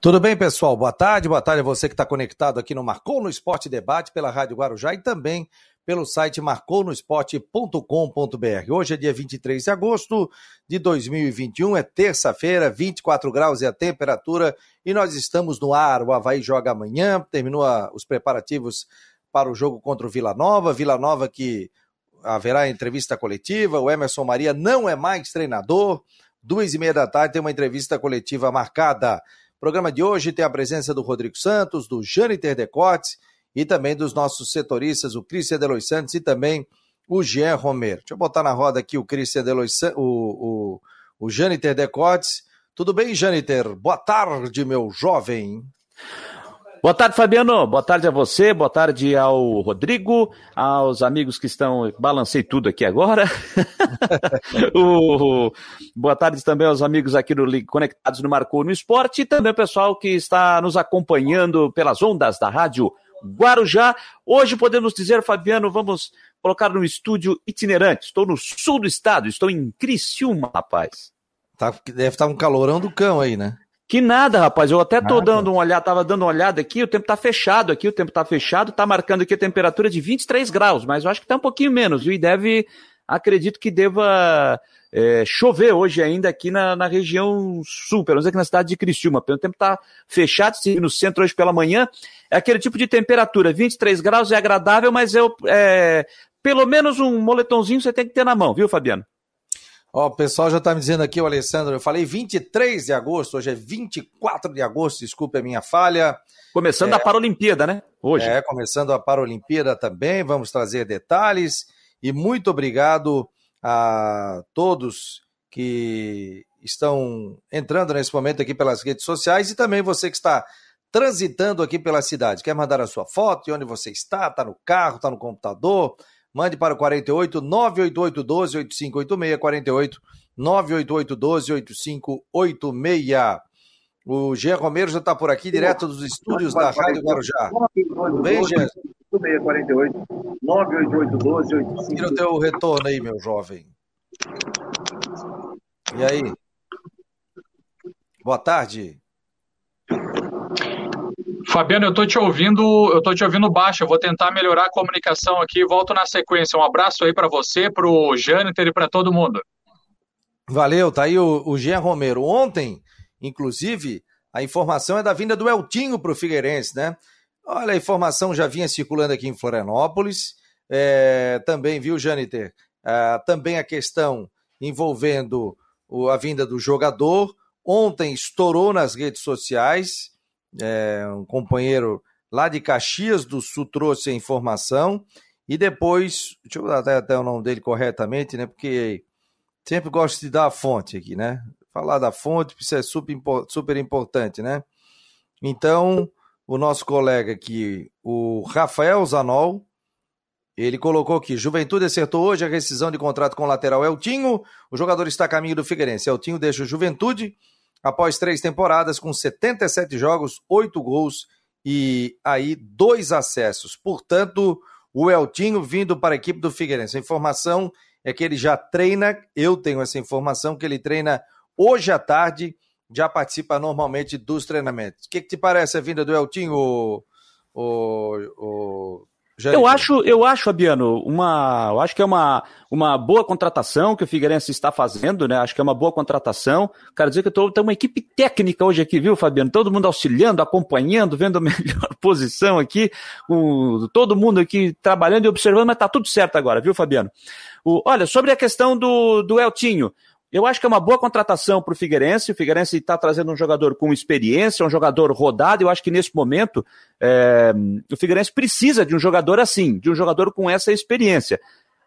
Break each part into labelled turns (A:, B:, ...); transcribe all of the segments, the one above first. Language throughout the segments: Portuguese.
A: Tudo bem, pessoal? Boa tarde, boa tarde a você que está conectado aqui no Marcou no Esporte Debate pela Rádio Guarujá e também pelo site marconosport.com.br. Hoje é dia 23 de agosto de 2021, é terça-feira, 24 graus e a temperatura, e nós estamos no ar. O Havaí joga amanhã, terminou a, os preparativos para o jogo contra o Vila Nova. Vila Nova que haverá entrevista coletiva, o Emerson Maria não é mais treinador. Duas e meia da tarde tem uma entrevista coletiva marcada. O programa de hoje tem a presença do Rodrigo Santos, do Jâniter Decotes e também dos nossos setoristas, o Cristian Delois Santos e também o Jean Romero. Deixa eu botar na roda aqui o Cristian Delois Santos, o, o, o Jâniter Decotes. Tudo bem, Jâniter? Boa tarde, meu jovem.
B: Boa tarde, Fabiano. Boa tarde a você, boa tarde ao Rodrigo, aos amigos que estão. Balancei tudo aqui agora. o... Boa tarde também aos amigos aqui do Conectados no Marcou no Esporte e também ao pessoal que está nos acompanhando pelas ondas da rádio Guarujá. Hoje podemos dizer, Fabiano, vamos colocar no estúdio itinerante. Estou no sul do estado, estou em Criciúma, rapaz.
A: Tá, deve estar um calorão do cão aí, né?
B: Que nada, rapaz. Eu até tô nada. dando uma olhada, tava dando uma olhada aqui, o tempo tá fechado aqui, o tempo tá fechado, tá marcando aqui a temperatura de 23 graus, mas eu acho que tá um pouquinho menos, viu? E deve, acredito que deva é, chover hoje ainda aqui na, na região sul, pelo menos aqui na cidade de Criciúma. O tempo tá fechado, se no centro hoje pela manhã, é aquele tipo de temperatura, 23 graus é agradável, mas eu, é, pelo menos um moletomzinho você tem que ter na mão, viu, Fabiano?
A: Ó, o pessoal já está me dizendo aqui, o Alessandro, eu falei 23 de agosto, hoje é 24 de agosto, desculpe a minha falha.
B: Começando é, a Paralimpíada, né?
A: Hoje. É, começando a Paralimpíada também, vamos trazer detalhes. E muito obrigado a todos que estão entrando nesse momento aqui pelas redes sociais e também você que está transitando aqui pela cidade. Quer mandar a sua foto de onde você está? Está no carro, está no computador? Mande para o 48 988 12 8586, 48 988 12 8586. O Jean Romero já está por aqui, direto dos estúdios da Rádio Guarujá. Tudo bem, Jean?
C: 648 988 12 85.
A: Tira o teu retorno aí, meu jovem. E aí? Boa tarde.
D: Fabiano, eu estou te ouvindo, eu tô te ouvindo baixo. Eu vou tentar melhorar a comunicação aqui. Volto na sequência. Um abraço aí para você, para o Jâniter e para todo mundo.
A: Valeu, tá aí o, o Jean Romero. Ontem, inclusive, a informação é da vinda do Eltinho para o Figueirense, né? Olha, a informação já vinha circulando aqui em Florianópolis. É, também, viu, Jâniter? É, também a questão envolvendo o, a vinda do jogador. Ontem estourou nas redes sociais é, um companheiro lá de Caxias do Sul trouxe a informação e depois, deixa eu dar até, até o nome dele corretamente, né? Porque sempre gosto de dar a fonte aqui, né? Falar da fonte, isso é super, super importante, né? Então, o nosso colega aqui, o Rafael Zanol, ele colocou aqui: Juventude acertou hoje a rescisão de contrato com o lateral Eltinho. O jogador está a caminho do Figueirense. Eltinho deixa o Juventude após três temporadas, com 77 jogos, oito gols e aí dois acessos. Portanto, o Eltinho vindo para a equipe do Figueirense. A informação é que ele já treina, eu tenho essa informação, que ele treina hoje à tarde, já participa normalmente dos treinamentos. O que, que te parece a vinda do Eltinho, o, o, o
B: eu acho, eu acho, Fabiano, uma, eu acho que é uma, uma boa contratação que o Figueirense está fazendo, né? Acho que é uma boa contratação. Quero dizer que eu tô, uma equipe técnica hoje aqui, viu, Fabiano? Todo mundo auxiliando, acompanhando, vendo a melhor posição aqui, o, todo mundo aqui trabalhando e observando, mas tá tudo certo agora, viu, Fabiano? O, olha, sobre a questão do, do Eltinho, eu acho que é uma boa contratação para o Figueirense. O Figueirense está trazendo um jogador com experiência, um jogador rodado. Eu acho que nesse momento é, o Figueirense precisa de um jogador assim, de um jogador com essa experiência.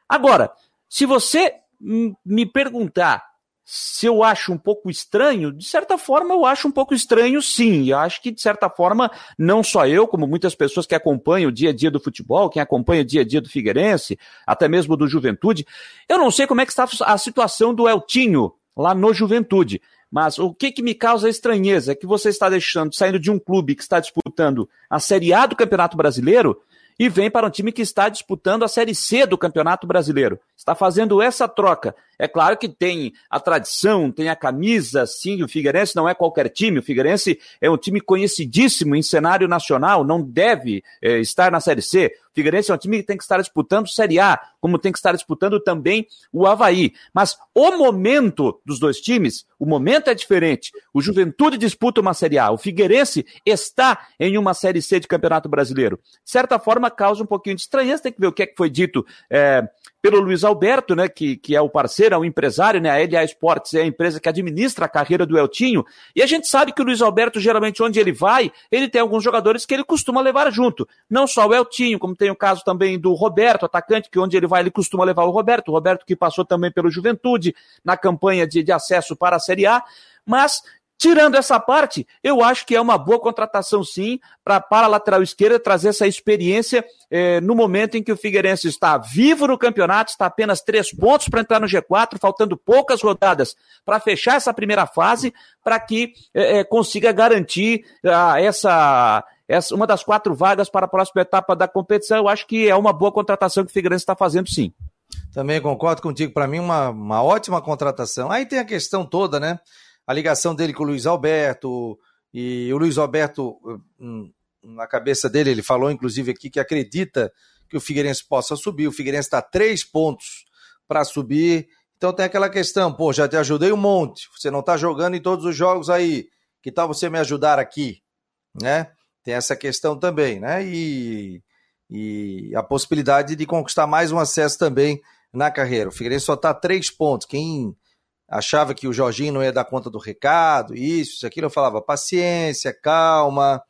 B: Agora, se você me perguntar se eu acho um pouco estranho, de certa forma eu acho um pouco estranho sim. Eu acho que, de certa forma, não só eu, como muitas pessoas que acompanham o dia a dia do futebol, quem acompanha o dia a dia do Figueirense, até mesmo do Juventude, eu não sei como é que está a situação do Eltinho lá no Juventude. Mas o que, que me causa estranheza é que você está deixando, saindo de um clube que está disputando a Série A do Campeonato Brasileiro e vem para um time que está disputando a Série C do Campeonato Brasileiro. Está fazendo essa troca, É claro que tem a tradição, tem a camisa, sim, o Figueirense não é qualquer time, o Figueirense é um time conhecidíssimo em cenário nacional, não deve é, estar na Série C. O Figueirense é um time que tem que estar disputando Série A, como tem que estar disputando também o Havaí. Mas o momento dos dois times, o momento é diferente. O Juventude disputa uma Série A, o Figueirense está em uma Série C de Campeonato Brasileiro. De certa forma, causa um pouquinho de estranheza, tem que ver o que, é que foi dito é, pelo Luiz Alberto, né, que, que é o parceiro, é o empresário, né, a LA Sports é a empresa que administra a carreira do Eltinho, e a gente sabe que o Luiz Alberto, geralmente, onde ele vai, ele tem alguns jogadores que ele costuma levar junto, não só o Eltinho, como tem o caso também do Roberto, atacante, que onde ele vai, ele costuma levar o Roberto, o Roberto que passou também pelo Juventude, na campanha de, de acesso para a Série A, mas Tirando essa parte, eu acho que é uma boa contratação, sim, pra, para a lateral esquerda trazer essa experiência eh, no momento em que o Figueirense está vivo no campeonato, está apenas três pontos para entrar no G4, faltando poucas rodadas para fechar essa primeira fase, para que eh, eh, consiga garantir ah, essa, essa uma das quatro vagas para a próxima etapa da competição. Eu acho que é uma boa contratação que o Figueirense está fazendo, sim.
A: Também concordo contigo, para mim, uma, uma ótima contratação. Aí tem a questão toda, né? A ligação dele com o Luiz Alberto, e o Luiz Alberto, hum, na cabeça dele, ele falou inclusive aqui que acredita que o Figueirense possa subir. O Figueirense está três pontos para subir. Então tem aquela questão, pô, já te ajudei um monte. Você não está jogando em todos os jogos aí. Que tal você me ajudar aqui? Né? Tem essa questão também, né? E, e a possibilidade de conquistar mais um acesso também na carreira. O Figueirense só está três pontos. Quem achava que o Jorginho não ia dar conta do recado, isso, isso, aquilo, eu falava paciência, calma,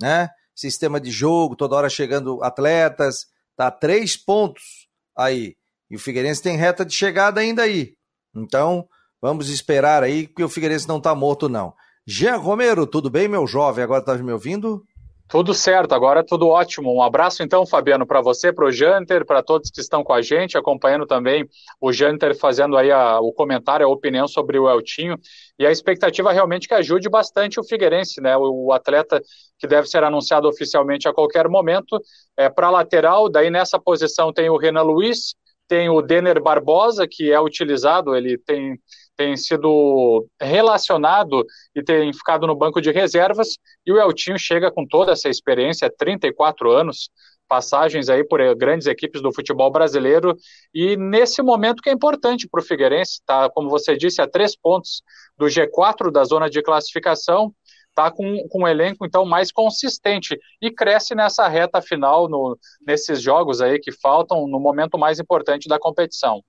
A: né? Sistema de jogo, toda hora chegando atletas, tá três pontos aí. E o Figueirense tem reta de chegada ainda aí. Então, vamos esperar aí, porque o Figueirense não tá morto, não. Jean Romero, tudo bem, meu jovem? Agora tá me ouvindo?
D: Tudo certo, agora é tudo ótimo. Um abraço então, Fabiano, para você, para o Janter, para todos que estão com a gente, acompanhando também o Janter fazendo aí a, o comentário, a opinião sobre o Eltinho. E a expectativa realmente que ajude bastante o Figueirense, né? O, o atleta que deve ser anunciado oficialmente a qualquer momento. É, para lateral, daí nessa posição tem o Renan Luiz, tem o Denner Barbosa, que é utilizado, ele tem tem sido relacionado e tem ficado no banco de reservas, e o Eltinho chega com toda essa experiência, 34 anos, passagens aí por grandes equipes do futebol brasileiro, e nesse momento que é importante para o Figueirense, tá, como você disse, a três pontos do G4 da zona de classificação, tá com, com um elenco então mais consistente e cresce nessa reta final no, nesses jogos aí que faltam no momento mais importante da competição.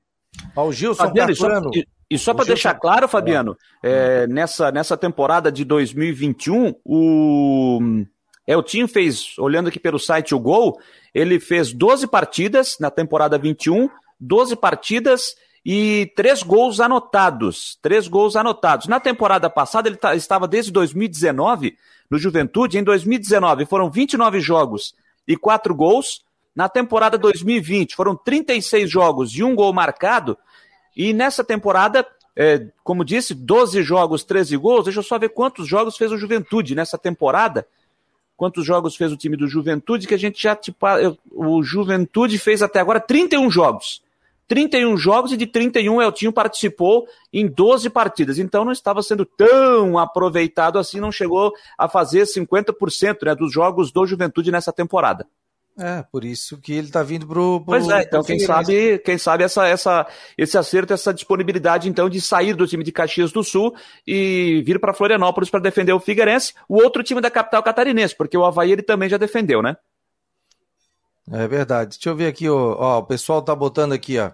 A: o Gilson Fabiano,
B: Carpano. E só para deixar claro, Fabiano, é, nessa, nessa temporada de 2021, o Eltinho fez, olhando aqui pelo site o Gol, ele fez 12 partidas na temporada 21, 12 partidas e três gols anotados. Três gols anotados. Na temporada passada, ele estava desde 2019 no Juventude. Em 2019 foram 29 jogos e quatro gols. Na temporada 2020 foram 36 jogos e um gol marcado. E nessa temporada, é, como disse, 12 jogos, 13 gols. Deixa eu só ver quantos jogos fez o Juventude nessa temporada. Quantos jogos fez o time do Juventude, que a gente já, tipo, o Juventude fez até agora 31 jogos. 31 jogos e de 31 o Eltinho participou em 12 partidas. Então não estava sendo tão aproveitado assim, não chegou a fazer 50% né, dos jogos do Juventude nessa temporada.
A: É, por isso que ele está vindo pro, pro
B: Pois é, então quem sabe, quem sabe essa, essa, esse acerto, essa disponibilidade então de sair do time de Caxias do Sul e vir para Florianópolis para defender o Figueirense, o outro time da capital catarinense, porque o Havaí ele também já defendeu, né?
A: É verdade. Deixa eu ver aqui, ó, ó o pessoal tá botando aqui, ó,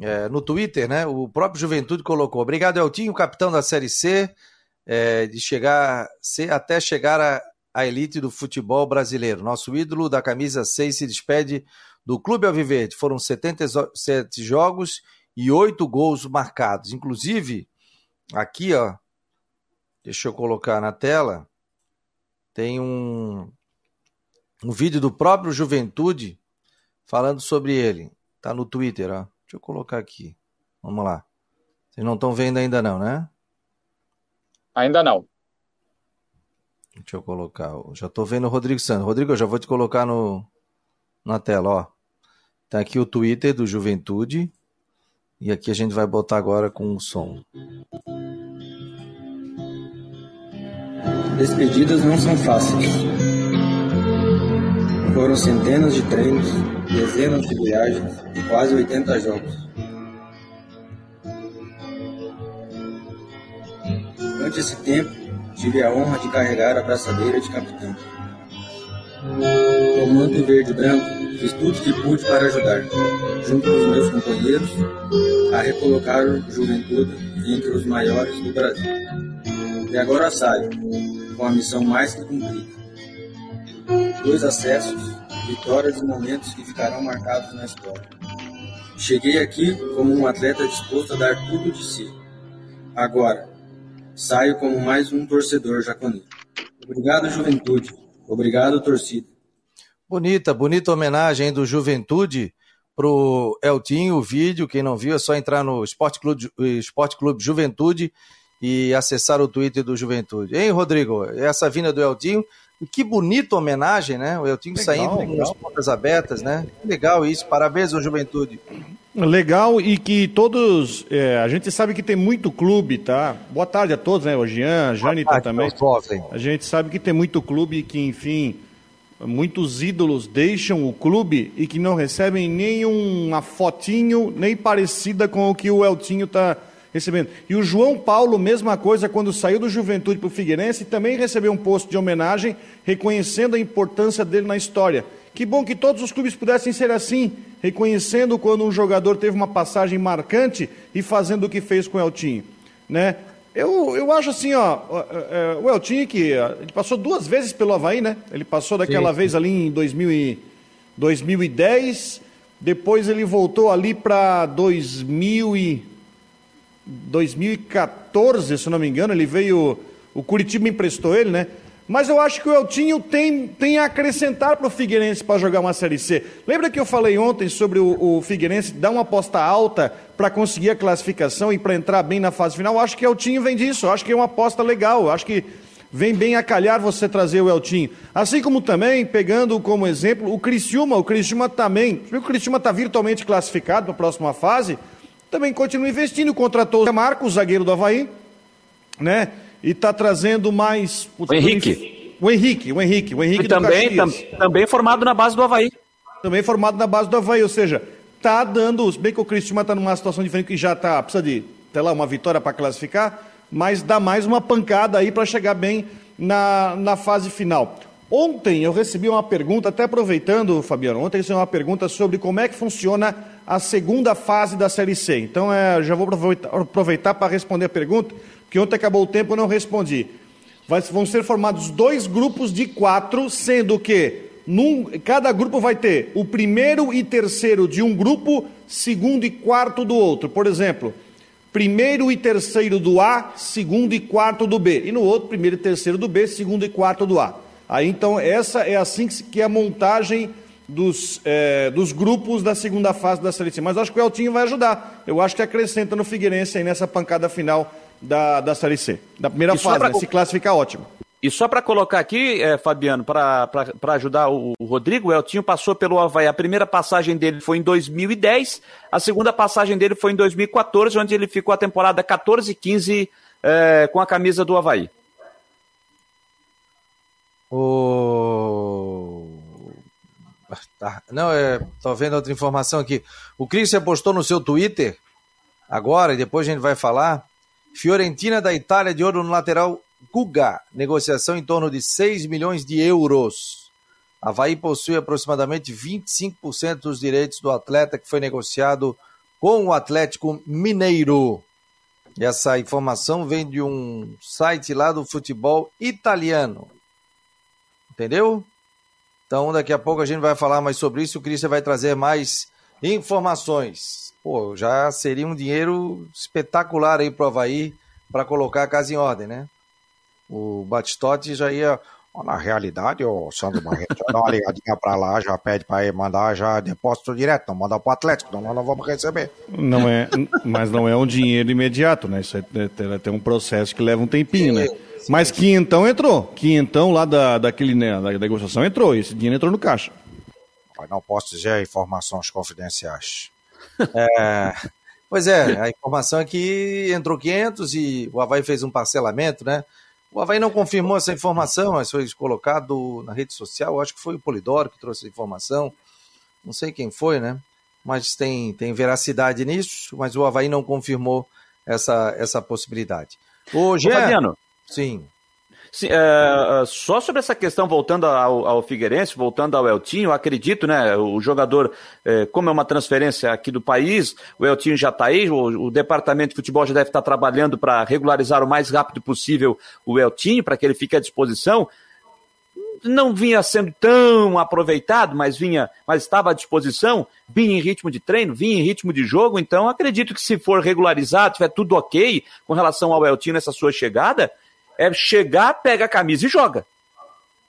A: é, no Twitter, né? O próprio Juventude colocou. Obrigado, Eltinho, capitão da Série C, é, de chegar, ser, até chegar a a elite do futebol brasileiro. Nosso ídolo da camisa 6 se despede do Clube Alviverde. Foram 77 jogos e 8 gols marcados. Inclusive, aqui, ó, deixa eu colocar na tela, tem um, um vídeo do próprio Juventude falando sobre ele. Tá no Twitter, ó. Deixa eu colocar aqui. Vamos lá. Vocês não estão vendo ainda não, né?
D: Ainda não.
A: Deixa eu colocar. Já estou vendo o Rodrigo Santos. Rodrigo, eu já vou te colocar no, na tela, ó. Tá aqui o Twitter do Juventude. E aqui a gente vai botar agora com o som.
E: Despedidas não são fáceis. Foram centenas de treinos, dezenas de viagens e quase 80 jogos. Durante esse tempo, tive a honra de carregar a braçadeira de capitão. Com o manto verde e branco, fiz tudo que pude para ajudar, junto com os meus companheiros, a recolocar o Juventude entre os maiores do Brasil. E agora saio, com a missão mais que cumprida. Dois acessos, vitórias e momentos que ficarão marcados na história. Cheguei aqui como um atleta disposto a dar tudo de si. Agora, saio como mais um torcedor jaconês. Obrigado, juventude. Obrigado, torcida.
A: Bonita, bonita homenagem do Juventude pro Eltinho, o vídeo, quem não viu é só entrar no Esporte Clube, Esporte Clube Juventude e acessar o Twitter do Juventude. Hein, Rodrigo? Essa vinda do Eltinho, que bonita homenagem, né? O Eltinho legal, saindo legal. com as portas abertas, né? Legal isso, parabéns ao Juventude.
F: Legal e que todos, é, a gente sabe que tem muito clube, tá? Boa tarde a todos, né? O Jean, a Janita também. A gente sabe que tem muito clube que, enfim, muitos ídolos deixam o clube e que não recebem nenhuma fotinho nem parecida com o que o Eltinho está recebendo. E o João Paulo, mesma coisa, quando saiu do Juventude para o Figueirense, também recebeu um posto de homenagem, reconhecendo a importância dele na história. Que bom que todos os clubes pudessem ser assim, reconhecendo quando um jogador teve uma passagem marcante e fazendo o que fez com o Eltinho. Né? Eu, eu acho assim, ó, o Eltinho que ele passou duas vezes pelo Havaí, né? Ele passou daquela Sim. vez ali em 2000 e, 2010, depois ele voltou ali para 2000 e 2014, se não me engano, ele veio. O Curitiba emprestou ele, né? Mas eu acho que o Eltinho tem, tem a acrescentar para o Figueirense para jogar uma Série C. Lembra que eu falei ontem sobre o, o Figueirense dar uma aposta alta para conseguir a classificação e para entrar bem na fase final? Eu acho que o Eltinho vem disso. Eu acho que é uma aposta legal. Eu acho que vem bem a calhar você trazer o Eltinho. Assim como também, pegando como exemplo, o Criciúma. O Criciúma também. O Criciúma está virtualmente classificado para a próxima fase também continua investindo, contratou o Marcos, zagueiro do Havaí, né? E está trazendo mais.
B: O Henrique.
F: O Henrique, o Henrique, o Henrique
B: e também, tam, também formado na base do Havaí.
F: Também formado na base do Havaí, ou seja, tá dando. Bem que o Cristiano está numa situação diferente que já tá, precisa de, sei lá, uma vitória para classificar, mas dá mais uma pancada aí para chegar bem na, na fase final. Ontem eu recebi uma pergunta, até aproveitando, Fabiano, ontem eu recebi uma pergunta sobre como é que funciona a segunda fase da Série C. Então, é, já vou aproveitar para responder a pergunta, porque ontem acabou o tempo e não respondi. Vai, vão ser formados dois grupos de quatro, sendo que num, cada grupo vai ter o primeiro e terceiro de um grupo, segundo e quarto do outro. Por exemplo, primeiro e terceiro do A, segundo e quarto do B. E no outro, primeiro e terceiro do B, segundo e quarto do A. Aí então, essa é assim que é a montagem dos, é, dos grupos da segunda fase da Série C. Mas acho que o Eltinho vai ajudar. Eu acho que acrescenta no Figueirense aí nessa pancada final da, da Série C. Da primeira fase, pra... né? se classificar, ótimo.
B: E só para colocar aqui, é, Fabiano, para ajudar o, o, Rodrigo, o Eltinho passou pelo Havaí. A primeira passagem dele foi em 2010, a segunda passagem dele foi em 2014, onde ele ficou a temporada 14 e 15 é, com a camisa do Havaí.
A: O... Tá. Não, é, tô vendo outra informação aqui. O Christian postou no seu Twitter, agora, e depois a gente vai falar. Fiorentina da Itália de ouro no lateral Guga. Negociação em torno de 6 milhões de euros. Havaí possui aproximadamente 25% dos direitos do atleta que foi negociado com o Atlético Mineiro. Essa informação vem de um site lá do futebol italiano. Entendeu? Então, daqui a pouco a gente vai falar mais sobre isso. O Cristian vai trazer mais informações. Pô, já seria um dinheiro espetacular aí pro Havaí para colocar a casa em ordem, né? O Batistotti já ia. Na realidade, o Sandro Barreto já dá uma ligadinha para lá, já pede para mandar já depósito direto, não mandar para o Atlético, não, nós não vamos receber.
F: Não é, mas não é um dinheiro imediato, né? Isso é, é, tem um processo que leva um tempinho, né? Mas quinhentão entrou. Quinhentão lá da, daquele, né, da negociação entrou. Esse dinheiro entrou no caixa.
A: Não posso dizer informações confidenciais. é, Pois é, a informação é que entrou 500 e o Havaí fez um parcelamento, né? O Havaí não confirmou essa informação, mas foi colocado na rede social, acho que foi o Polidoro que trouxe a informação, não sei quem foi, né? Mas tem, tem veracidade nisso, mas o Havaí não confirmou essa, essa possibilidade.
B: Ô, Jean, Ô Fabiano.
A: Sim.
B: Sim, é, é, só sobre essa questão, voltando ao, ao Figueirense, voltando ao Eltinho, acredito, né? O jogador, é, como é uma transferência aqui do país, o Eltinho já está aí, o, o, departamento de futebol já deve estar trabalhando para regularizar o mais rápido possível o Eltinho, para que ele fique à disposição. Não vinha sendo tão aproveitado, mas vinha, mas estava à disposição, vinha em ritmo de treino, vinha em ritmo de jogo, então acredito que se for regularizado, tiver tudo ok com relação ao Eltinho nessa sua chegada, é chegar, pega a camisa e joga.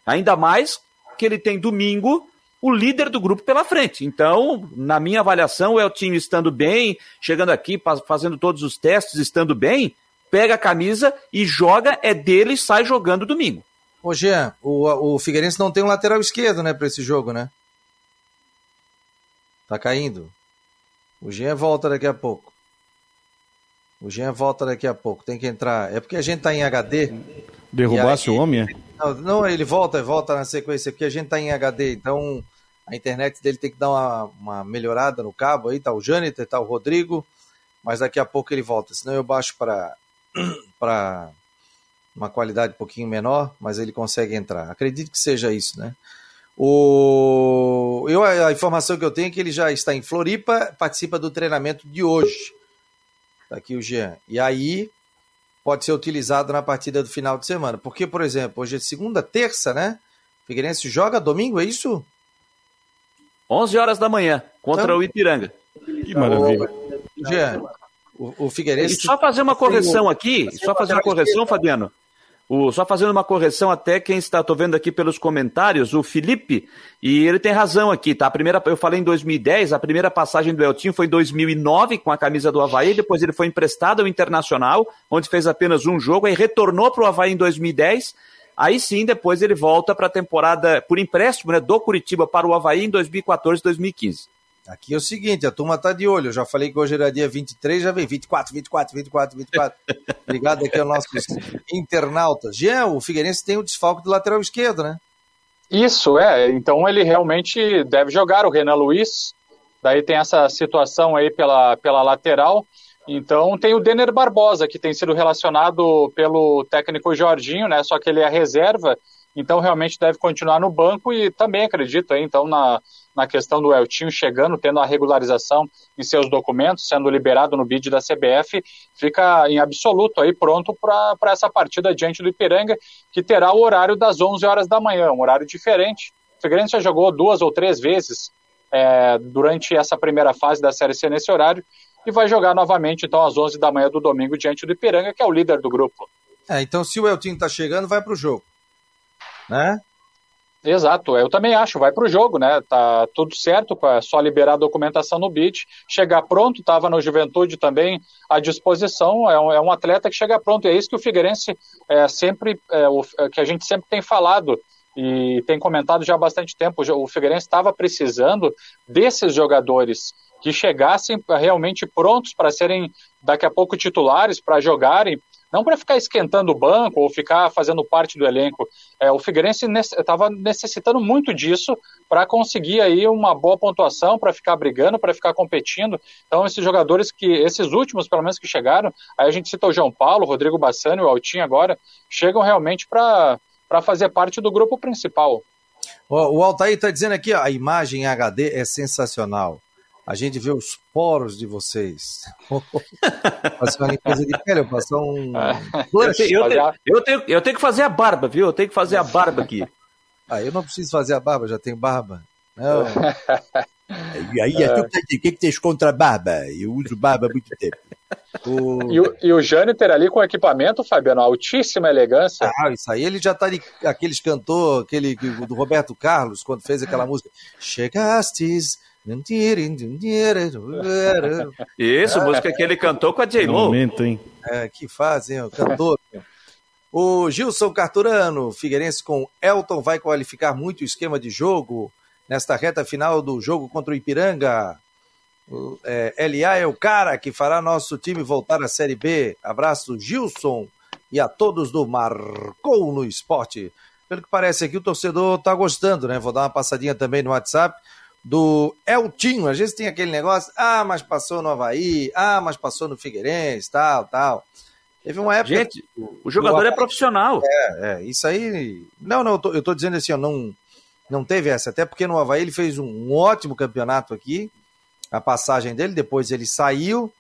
B: Ainda mais que ele tem domingo o líder do grupo pela frente. Então, na minha avaliação, o Eltinho estando bem, chegando aqui, fazendo todos os testes, estando bem, pega a camisa e joga, é dele e sai jogando domingo.
A: Ô, Jean, o, o Figueirense não tem um lateral esquerdo, né, para esse jogo, né? Tá caindo. O Jean volta daqui a pouco. O Jean volta daqui a pouco, tem que entrar. É porque a gente tá em HD.
F: Derrubasse aí, o homem, é?
A: Não, não, ele volta, volta na sequência, porque a gente tá em HD, então a internet dele tem que dar uma, uma melhorada no cabo aí, tá o Jâniter, tá o Rodrigo, mas daqui a pouco ele volta, senão eu baixo para para uma qualidade um pouquinho menor, mas ele consegue entrar. Acredito que seja isso, né? O... Eu, a informação que eu tenho é que ele já está em Floripa, participa do treinamento de hoje. Tá aqui o Jean. E aí pode ser utilizado na partida do final de semana. Porque, por exemplo, hoje é segunda, terça, né? Figueirense joga domingo, é isso?
B: 11 horas da manhã, contra então, o Ipiranga.
F: Que maravilha.
A: Jean, o, o Figueirense...
B: E só fazer uma correção aqui, só fazer uma correção, Fabiano. O, só fazendo uma correção até quem está, tô vendo aqui pelos comentários, o Felipe, e ele tem razão aqui, tá? A primeira, eu falei em 2010, a primeira passagem do Eltinho foi em 2009 com a camisa do Havaí, depois ele foi emprestado ao Internacional, onde fez apenas um jogo, aí retornou para o Havaí em 2010, aí sim depois ele volta para a temporada por empréstimo, né, do Curitiba para o Havaí em 2014, 2015.
A: Aqui é o seguinte, a turma tá de olho. Eu já falei que hoje era dia 23, já vem 24, 24, 24, 24. Obrigado aqui aos nossos internautas. Jean, o Figueirense tem o desfalque do lateral esquerdo, né?
D: Isso, é. Então ele realmente deve jogar o Renan Luiz. Daí tem essa situação aí pela, pela lateral. Então tem o Denner Barbosa, que tem sido relacionado pelo técnico Jorginho, né? Só que ele é reserva então realmente deve continuar no banco e também acredito aí, então na, na questão do Eltinho chegando, tendo a regularização em seus documentos, sendo liberado no bid da CBF, fica em absoluto aí pronto para essa partida diante do Ipiranga, que terá o horário das 11 horas da manhã, um horário diferente. O Figueirense já jogou duas ou três vezes é, durante essa primeira fase da Série C nesse horário e vai jogar novamente então às 11 da manhã do domingo diante do Ipiranga, que é o líder do grupo.
A: É, então se o Eltinho está chegando, vai para o jogo né?
D: Exato, eu também acho, vai para o jogo, né? Tá tudo certo, é só liberar a documentação no BID, chegar pronto, estava no Juventude também à disposição, é um, é um, atleta que chega pronto, e é isso que o Figueirense é, sempre, é, o, é, que a gente sempre tem falado e tem comentado já há bastante tempo, o Figueirense estava precisando desses jogadores que chegassem realmente prontos para serem daqui a pouco titulares, para jogarem, não para ficar esquentando o banco ou ficar fazendo parte do elenco. É, o Figueirense estava necessitando muito disso para conseguir aí uma boa pontuação, para ficar brigando, para ficar competindo. Então, esses jogadores que, esses últimos, pelo menos que chegaram, aí a gente cita o João Paulo, o Rodrigo Bassani, o Altinho agora, chegam realmente para fazer parte do grupo principal.
A: O, Altair está dizendo aqui, ó, a imagem HD é sensacional. A gente vê os poros de vocês. passar uma limpeza de pele, eu passar um.
B: Eu, tenho, eu, tenho, eu tenho que fazer a barba, viu? Eu tenho que fazer a barba aqui.
A: Ah, eu não preciso fazer a barba, já tenho barba. Não.
G: E aí, é. o que, que tens contra a barba? Eu uso barba há muito tempo.
D: O... E, o, e o Jâniter ali com equipamento, Fabiano, altíssima elegância.
A: Ah, isso aí ele já tá de, aqueles cantor, aquele do Roberto Carlos, quando fez aquela música. Chegastes
B: isso, ah, música que ele cantou com a J-Lo.
A: Momento, hein? É, que fazem, o cantor. o Gilson Carturano, Figueirense com Elton vai qualificar muito o esquema de jogo nesta reta final do jogo contra o Ipiranga. É, LA é o cara que fará nosso time voltar à Série B. Abraço, Gilson, e a todos do Marcou no Esporte. Pelo que parece aqui, o torcedor tá gostando, né? Vou dar uma passadinha também no WhatsApp do Eltinho. Às vezes tem aquele negócio, ah, mas passou no Havaí, ah, mas passou no Figueirense, tal, tal. Teve uma época.
B: Gente, o jogador é profissional.
A: É, é, isso aí. Não, não, eu tô, eu tô dizendo assim, ó, não, não teve essa. Até porque no Havaí ele fez um, um ótimo campeonato aqui. A passagem dele, depois ele saiu,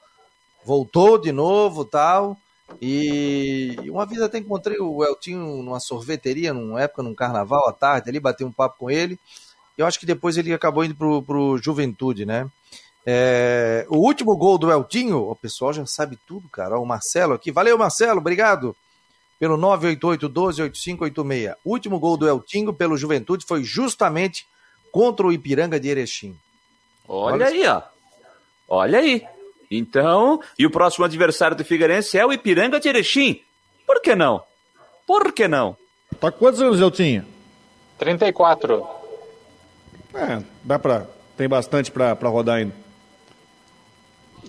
A: voltou de novo tal. E uma vez até encontrei o Eltinho numa sorveteria, numa época, num carnaval à tarde, ali, bati um papo com ele. Eu acho que depois ele acabou indo pro, pro Juventude, né? É, o último gol do Eltinho, o pessoal já sabe tudo, cara. O Marcelo aqui. Valeu, Marcelo, obrigado. Pelo 988-12-8586. O último gol do Eltinho pelo Juventude foi justamente contra o Ipiranga de Erechim.
B: Olha, Olha aí, ó. Olha aí. Então, e o próximo adversário do Figueirense é o Ipiranga de Erechim. Por que não? Por que não?
F: Tá quantos anos Eltinho?
D: 34.
F: É, dá pra. Tem bastante pra, pra rodar ainda.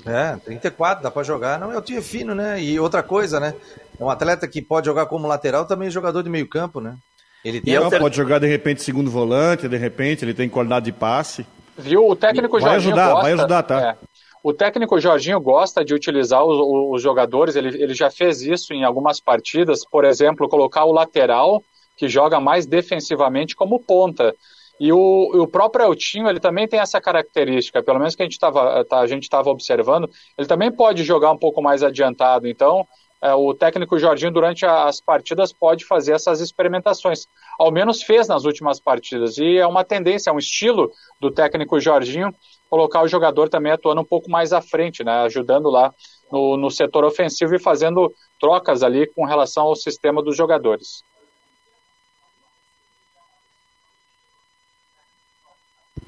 A: É, 34, dá pra jogar. Não, é o time fino, né? E outra coisa, né? É um atleta que pode jogar como lateral, também é jogador de meio campo, né?
F: Ele tem Não, pode jogar de repente segundo volante, de repente ele tem qualidade de passe.
D: Viu? O técnico
F: vai
D: Jorginho
F: ajudar,
D: gosta,
F: vai ajudar, tá? É,
D: o técnico Jorginho gosta de utilizar os, os jogadores, ele, ele já fez isso em algumas partidas, por exemplo, colocar o lateral, que joga mais defensivamente, como ponta. E o, o próprio Eltinho, ele também tem essa característica, pelo menos que a gente estava tá, a gente estava observando, ele também pode jogar um pouco mais adiantado. Então, é, o técnico Jorginho, durante as partidas, pode fazer essas experimentações. Ao menos fez nas últimas partidas. E é uma tendência, é um estilo do técnico Jorginho colocar o jogador também atuando um pouco mais à frente, né, ajudando lá no, no setor ofensivo e fazendo trocas ali com relação ao sistema dos jogadores.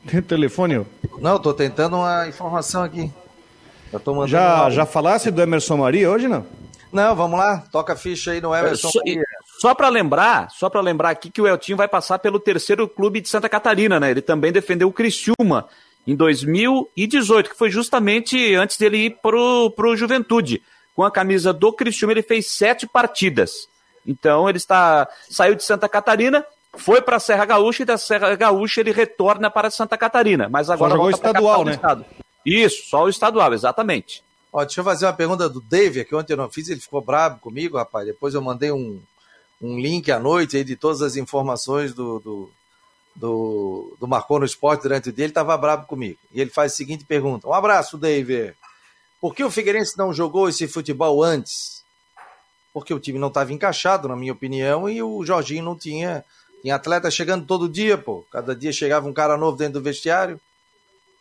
F: Tem telefone?
A: Não, estou tentando uma informação aqui.
F: já, já falasse do Emerson Maria hoje, não?
A: Não, vamos lá. Toca a ficha aí no Emerson
B: só, Maria. Só para lembrar, só para lembrar aqui que o Eltinho vai passar pelo terceiro clube de Santa Catarina, né? Ele também defendeu o Criciúma em 2018, que foi justamente antes dele ir pro, pro Juventude. Com a camisa do Criciúma, ele fez sete partidas. Então ele está saiu de Santa Catarina, foi para a Serra Gaúcha e da Serra Gaúcha ele retorna para Santa Catarina. Mas agora
F: só jogou estadual, né?
B: Estado. Isso, só o estadual, exatamente.
A: Ó, deixa eu fazer uma pergunta do Dave, que ontem eu não fiz, ele ficou bravo comigo, rapaz. Depois eu mandei um, um link à noite aí de todas as informações do, do, do, do Marcou no Esporte durante o dia, ele estava bravo comigo. E ele faz a seguinte pergunta: Um abraço, Dave. Por que o Figueirense não jogou esse futebol antes? Porque o time não estava encaixado, na minha opinião, e o Jorginho não tinha tinha atleta chegando todo dia, pô. Cada dia chegava um cara novo dentro do vestiário.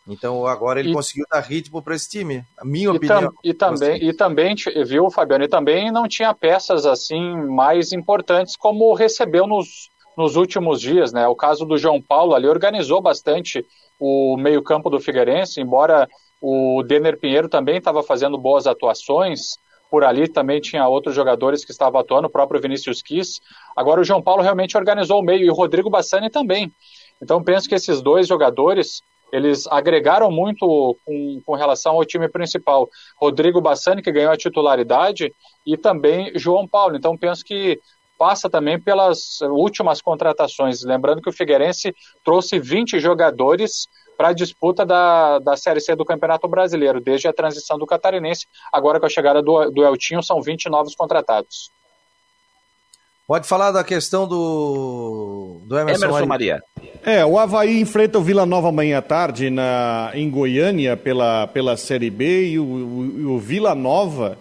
A: Então agora ele e, conseguiu dar ritmo para esse time. A minha
D: e
A: opinião.
D: Tam, e também, e também, viu, Fabiano? E também não tinha peças assim mais importantes como recebeu nos, nos últimos dias, né? O caso do João Paulo ali organizou bastante o meio-campo do Figueirense, embora o Denner Pinheiro também estava fazendo boas atuações por ali também tinha outros jogadores que estavam atuando, o próprio Vinícius Kiss. Agora o João Paulo realmente organizou o meio e o Rodrigo Bassani também. Então penso que esses dois jogadores eles agregaram muito com, com, relação ao time principal. Rodrigo Bassani, que ganhou a titularidade, e também João Paulo. Então penso que passa também pelas últimas contratações. Lembrando que o Figueirense trouxe 20 jogadores para a disputa da, da Série C do Campeonato Brasileiro, desde a transição do Catarinense. Agora, com a chegada do, do Eltinho, são 20 novos contratados.
A: Pode falar da questão do, do Emerson,
B: Emerson Maria.
F: É, o Havaí enfrenta o Vila Nova amanhã à tarde na, em Goiânia pela, pela Série B e o, o, o Vila Nova.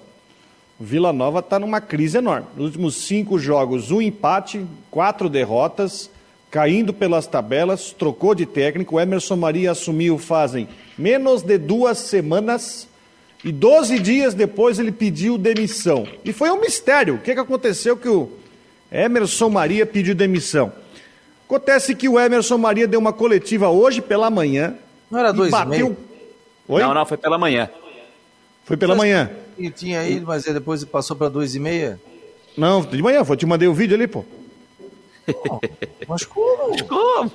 F: O Vila Nova está numa crise enorme. Nos últimos cinco jogos, um empate, quatro derrotas caindo pelas tabelas, trocou de técnico. O Emerson Maria assumiu fazem menos de duas semanas e 12 dias depois ele pediu demissão. E foi um mistério. O que, que aconteceu que o Emerson Maria pediu demissão? Acontece que o Emerson Maria deu uma coletiva hoje pela manhã.
A: Não era dois bateu... e meio?
B: Oi? Não, não, foi pela manhã.
F: Foi pela manhã.
A: E tinha ido, mas depois passou para dois e meia?
F: Não, de manhã, eu te mandei o vídeo ali, pô.
A: Mas como?
B: Mas como?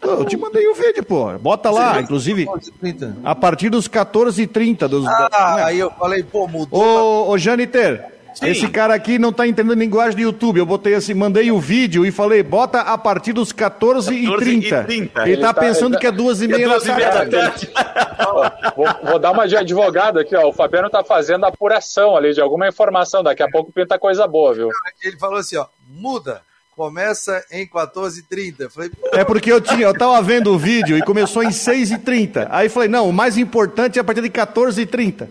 F: Eu te mandei o vídeo, pô. Bota lá, inclusive,
A: 30.
F: a partir dos 14h30 dos.
A: Ah,
F: né?
A: aí eu falei, pô, mudou.
F: Ô, ô Janiter, esse cara aqui não tá entendendo linguagem do YouTube. Eu botei assim, mandei o vídeo e falei, bota a partir dos 14h30.
B: 14h30.
F: Ele, tá
D: Ele tá-
F: pensando
D: ele tá-
F: que é duas e
B: É
F: meia da
B: duas e meia da
F: tarde.
B: tarde.
D: Vou, vou dar uma de advogado aqui, ó. O Fabiano tá fazendo apuração ali de alguma informação. Daqui a pouco pinta coisa boa, viu?
A: Ele falou assim, ó, muda, começa em 14h30. Eu Falei,
F: É porque eu tinha, eu tava vendo o vídeo e começou em 6h30. Aí falei, não, o mais importante é a partir de 14h30.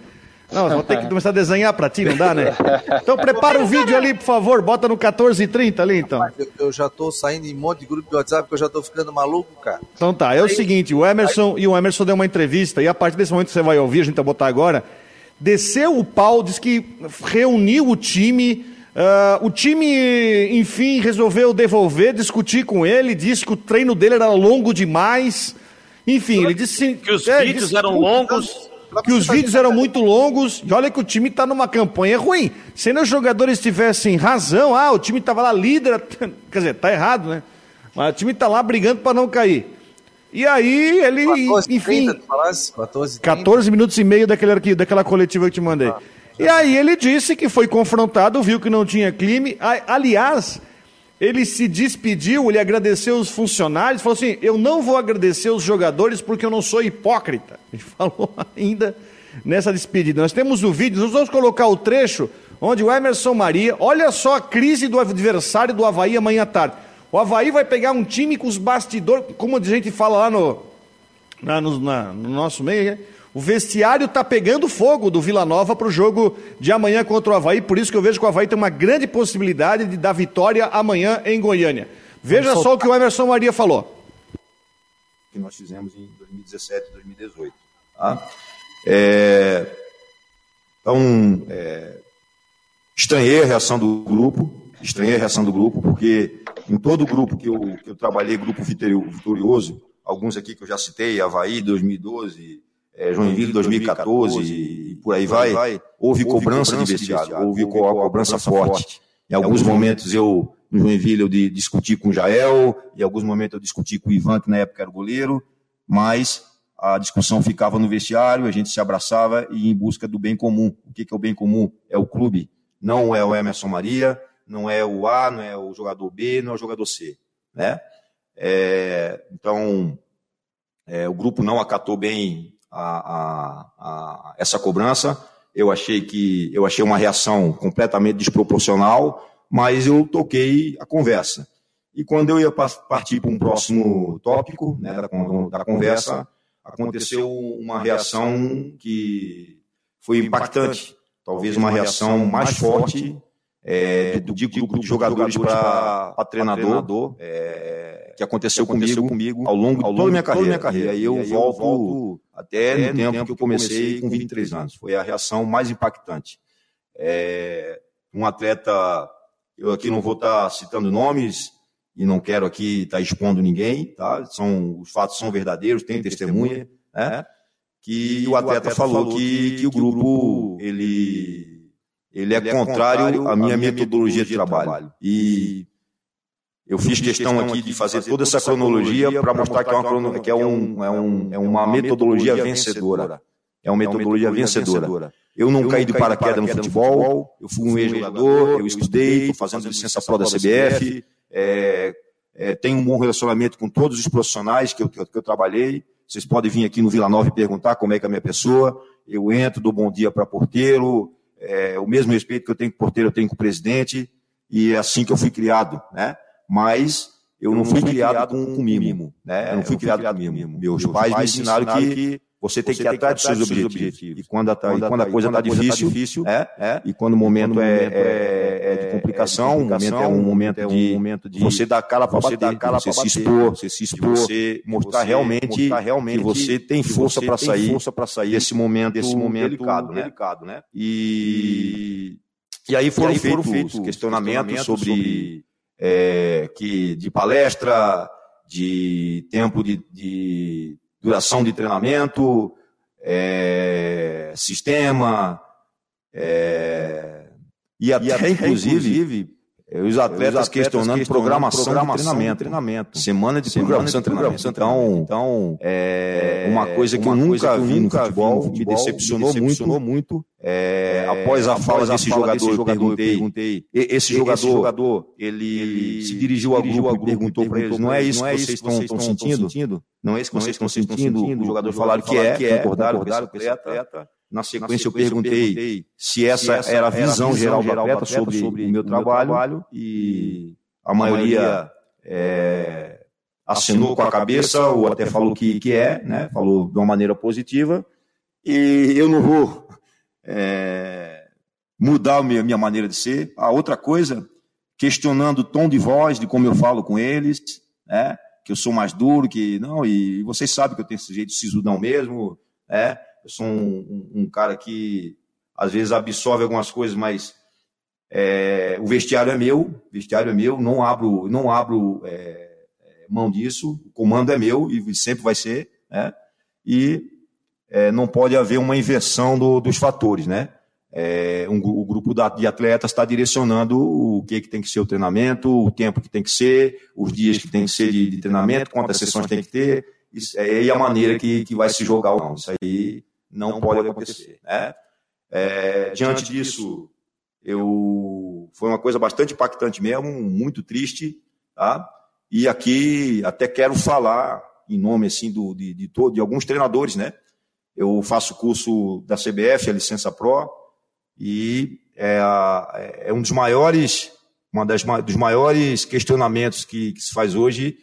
F: Não, vou ter que começar a desenhar pra ti, não dá, né? Então prepara o vídeo ali, por favor, bota no 14h30 ali, então.
A: eu, eu já tô saindo em um monte de grupo de WhatsApp que eu já tô ficando maluco, cara.
F: Então tá, é o seguinte, o Emerson e o Emerson deu uma entrevista e a partir desse momento que você vai ouvir, a gente vai botar agora, desceu o pau, disse que reuniu o time, ah, o time, enfim, resolveu devolver, discutir com ele, disse que o treino dele era longo demais, enfim, ele disse
B: Que os
F: é,
B: vídeos
F: disse
B: eram longos.
F: Que os vídeos eram muito longos, e olha que o time está numa campanha ruim. Se os jogadores tivessem razão, ah, o time estava lá líder, quer dizer, tá errado, né? Mas o time está lá brigando para não cair. E aí ele,
A: 14h30,
F: enfim,
A: tu falasse? 14h30.
F: 14 minutos e meio daquele, arqui- daquela coletiva que eu te mandei. E aí ele disse que foi confrontado, viu que não tinha clima. A- Aliás, ele se despediu, ele agradeceu os funcionários, falou assim: eu não vou agradecer os jogadores porque eu não sou hipócrita. Ele falou ainda nessa despedida. Nós temos o vídeo, nós vamos colocar o trecho onde o Emerson Maria, olha só a crise do adversário do Havaí amanhã à tarde. O Havaí vai pegar um time com os bastidores, como a gente fala lá no, na- no, na- no nosso meio, né? O vestiário está pegando fogo do Vila Nova para o jogo de amanhã contra o Havaí, por isso que eu vejo que o Havaí tem uma grande possibilidade de dar vitória amanhã em Goiânia. Veja só o que o Emerson Maria falou.
H: que nós fizemos em 2017 e 2018. Tá? É, então, é, estranhei a reação do grupo, estranhei a reação do grupo, porque em todo o grupo que eu, que eu trabalhei, grupo Vitorio- vitorioso, alguns aqui que eu já citei, Havaí 2012, é, Joinville 2014 e por aí vai, houve cobrança de vestiário, houve co- cobrança forte. Em alguns momentos eu, no Joinville, eu discuti com o Jael, em alguns momentos eu discuti com o Ivan, que na época era o goleiro, mas a discussão ficava no vestiário, a gente se abraçava e em busca do bem comum. O que que é o bem comum? É o clube, não é o Emerson Maria, não é o A, não é o jogador B, não é o jogador C, né? É, então, é, o grupo não acatou bem a, a- a- essa cobrança. Eu achei que eu achei uma reação completamente desproporcional, mas eu toquei a conversa. E quando eu ia pa- partir para um próximo tópico né, da, da conversa, aconteceu uma reação que foi impactante, talvez uma reação mais forte é, do de grupo de jogadores para treinador, é, que aconteceu, comigo, comigo ao longo de toda a minha carreira. E aí eu, volto até no tempo que eu comecei com 23 anos. Foi a reação mais impactante. É, um atleta, eu aqui não vou estar citando nomes e não quero aqui estar expondo ninguém, tá? São, os fatos são verdadeiros, tem testemunha, né? Que o atleta falou que, que o grupo, ele, ele é contrário à minha metodologia de trabalho. E eu fiz questão aqui de fazer toda essa cronologia para mostrar que é, uma, que é, um, é, um, é uma metodologia vencedora. É uma metodologia vencedora. Eu não caí de paraquedas no futebol, eu fui um ex-jogador, eu estudei, estou fazendo licença pró da CBF, é, é, tenho um bom relacionamento com todos os profissionais que eu, que eu, que eu trabalhei. Vocês podem vir aqui no Vila Nova e perguntar como é que é a minha pessoa. Eu entro, dou bom dia para porteiro, é, o mesmo respeito que eu tenho com o porteiro, eu tenho com o presidente, e é assim que eu fui criado, né? Mas eu não fui criado com, com mimo, né? Eu não fui criado com mimo. Meus pais me ensinaram que você tem que ir atrás dos seus objetivos. E quando a, e quando a coisa está difícil, é, e quando o momento é, é, é de complicação, o momento é um momento de, você dar cara para bater, você se expor, você se expor, você mostrar realmente, que você tem força para sair, força para sair desse momento, desse momento delicado, né? Delicado, né? E e aí foram, feitos, questionamentos sobre é, que de palestra, de tempo de, de duração de treinamento, é, sistema, é, e até, inclusive, É, os atletas, questionando, questionando programação, programação treinamento, treinamento. Semana de Semana programação, de treinamento. Então, então é, uma coisa que uma eu nunca vi no futebol, futebol me decepcionou, me decepcionou muito. muito é, após a fala desse jogador, desse jogador, eu perguntei, perguntei esse, jogador, esse jogador, ele, ele se dirigiu ao grupo, grupo perguntou para eles, não é isso que vocês estão sentindo? Não é isso que vocês estão sentindo? O jogador falaram que é, concordaram com esse atleta. Na sequência, eu, perguntei se essa, era a visão, geral, do atleta sobre, o meu trabalho, e a maioria é, assinou com a cabeça ou até falou que, que é, né? falou de uma maneira positiva. E eu não vou é, mudar a minha, minha maneira de ser. A outra coisa, questionando o tom de voz, de como eu falo com eles, né? que eu sou mais duro, que não, e vocês sabem que eu tenho esse jeito de sisudão mesmo, né? Eu sou um, um, um cara que às vezes absorve algumas coisas, mas é, o vestiário é meu, vestiário é meu, não abro, não abro é, é, mão disso, o comando é meu e sempre vai ser, né? E é, não pode haver uma inversão do, dos fatores, né? É, um, o grupo de atletas está direcionando o que, que tem que ser o treinamento, o tempo que tem que ser, os dias que tem que ser de, de treinamento, quantas sessões tem que ter, isso, é, e a maneira que, que vai se jogar ou não. Isso aí não, pode acontecer. Né? É, diante disso, eu foi uma coisa bastante impactante mesmo, muito triste, tá? E aqui até quero falar em nome assim do, de, de, todo, de alguns treinadores, né? Eu faço curso da CBF, a licença Pro, e é, a, é um dos maiores, uma das dos maiores questionamentos que, que se faz hoje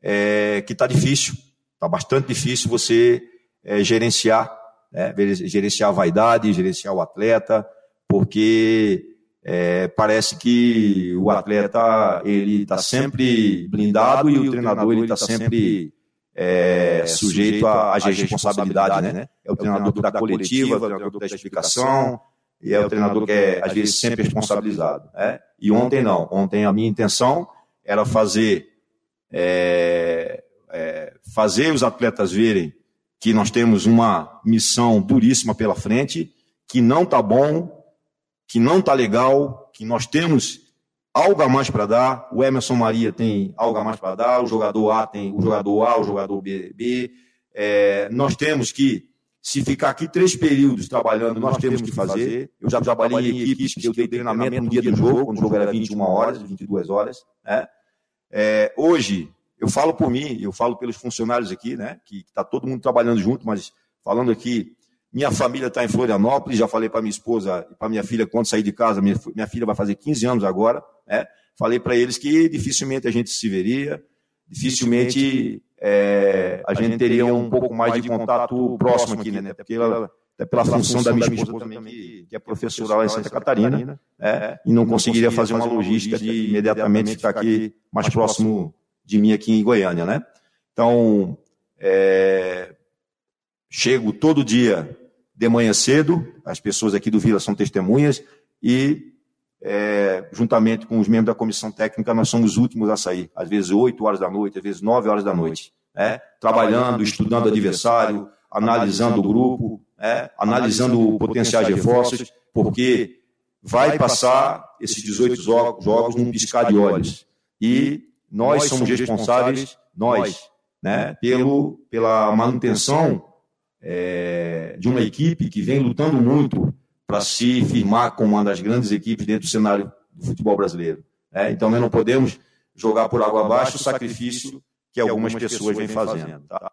H: é que está difícil, está bastante difícil você é, gerenciar né, gerenciar a vaidade, gerenciar o atleta, porque é, parece que o atleta ele está sempre blindado e o treinador ele está sempre é, sujeito à, responsabilidade, né? É o treinador da coletiva, é o treinador da explicação e é o treinador que é às vezes sempre responsabilizado. Né? E ontem não, ontem a minha intenção era fazer é, é, fazer os atletas verem que nós temos uma missão duríssima pela frente, que não está bom, que não está legal, que nós temos algo a mais para dar. O Emerson Maria tem algo a mais para dar, o jogador A tem o jogador A, o jogador B. B. É, nós temos que, se ficar aqui três períodos trabalhando, nós temos que fazer. Eu já trabalhei em equipes que eu dei treinamento no dia do jogo, quando o jogo era 21 horas, 22 horas. Né? É, hoje, eu falo por mim, eu falo pelos funcionários aqui, né? Que está todo mundo trabalhando junto, mas falando aqui, minha família está em Florianópolis, já falei para minha esposa e para minha filha quando sair de casa, minha, minha filha vai fazer 15 anos agora, né? Falei para eles que dificilmente a gente se veria, dificilmente é, a gente teria um pouco mais de contato próximo aqui, né? Porque ela, até pela função da minha esposa também, que, que é professora lá em Santa Catarina, né? e não conseguiria fazer uma logística de imediatamente ficar aqui mais próximo de mim aqui em Goiânia, né? Então, é, chego todo dia de manhã cedo, as pessoas aqui do Vila são testemunhas, e é, juntamente com os membros da comissão técnica, nós somos os últimos a sair, às vezes 8 horas da noite, às vezes 9 horas da noite, né? trabalhando, estudando o adversário, analisando o grupo, né? analisando potenciais reforços, porque vai passar esses 18 jogos num piscar de olhos. E nós somos responsáveis, nós, né, pelo, pela manutenção é, de uma equipe que vem lutando muito para se firmar como uma das grandes equipes dentro do cenário do futebol brasileiro. Né? Então, nós não podemos jogar por água abaixo o sacrifício que algumas pessoas vêm fazendo. Tá?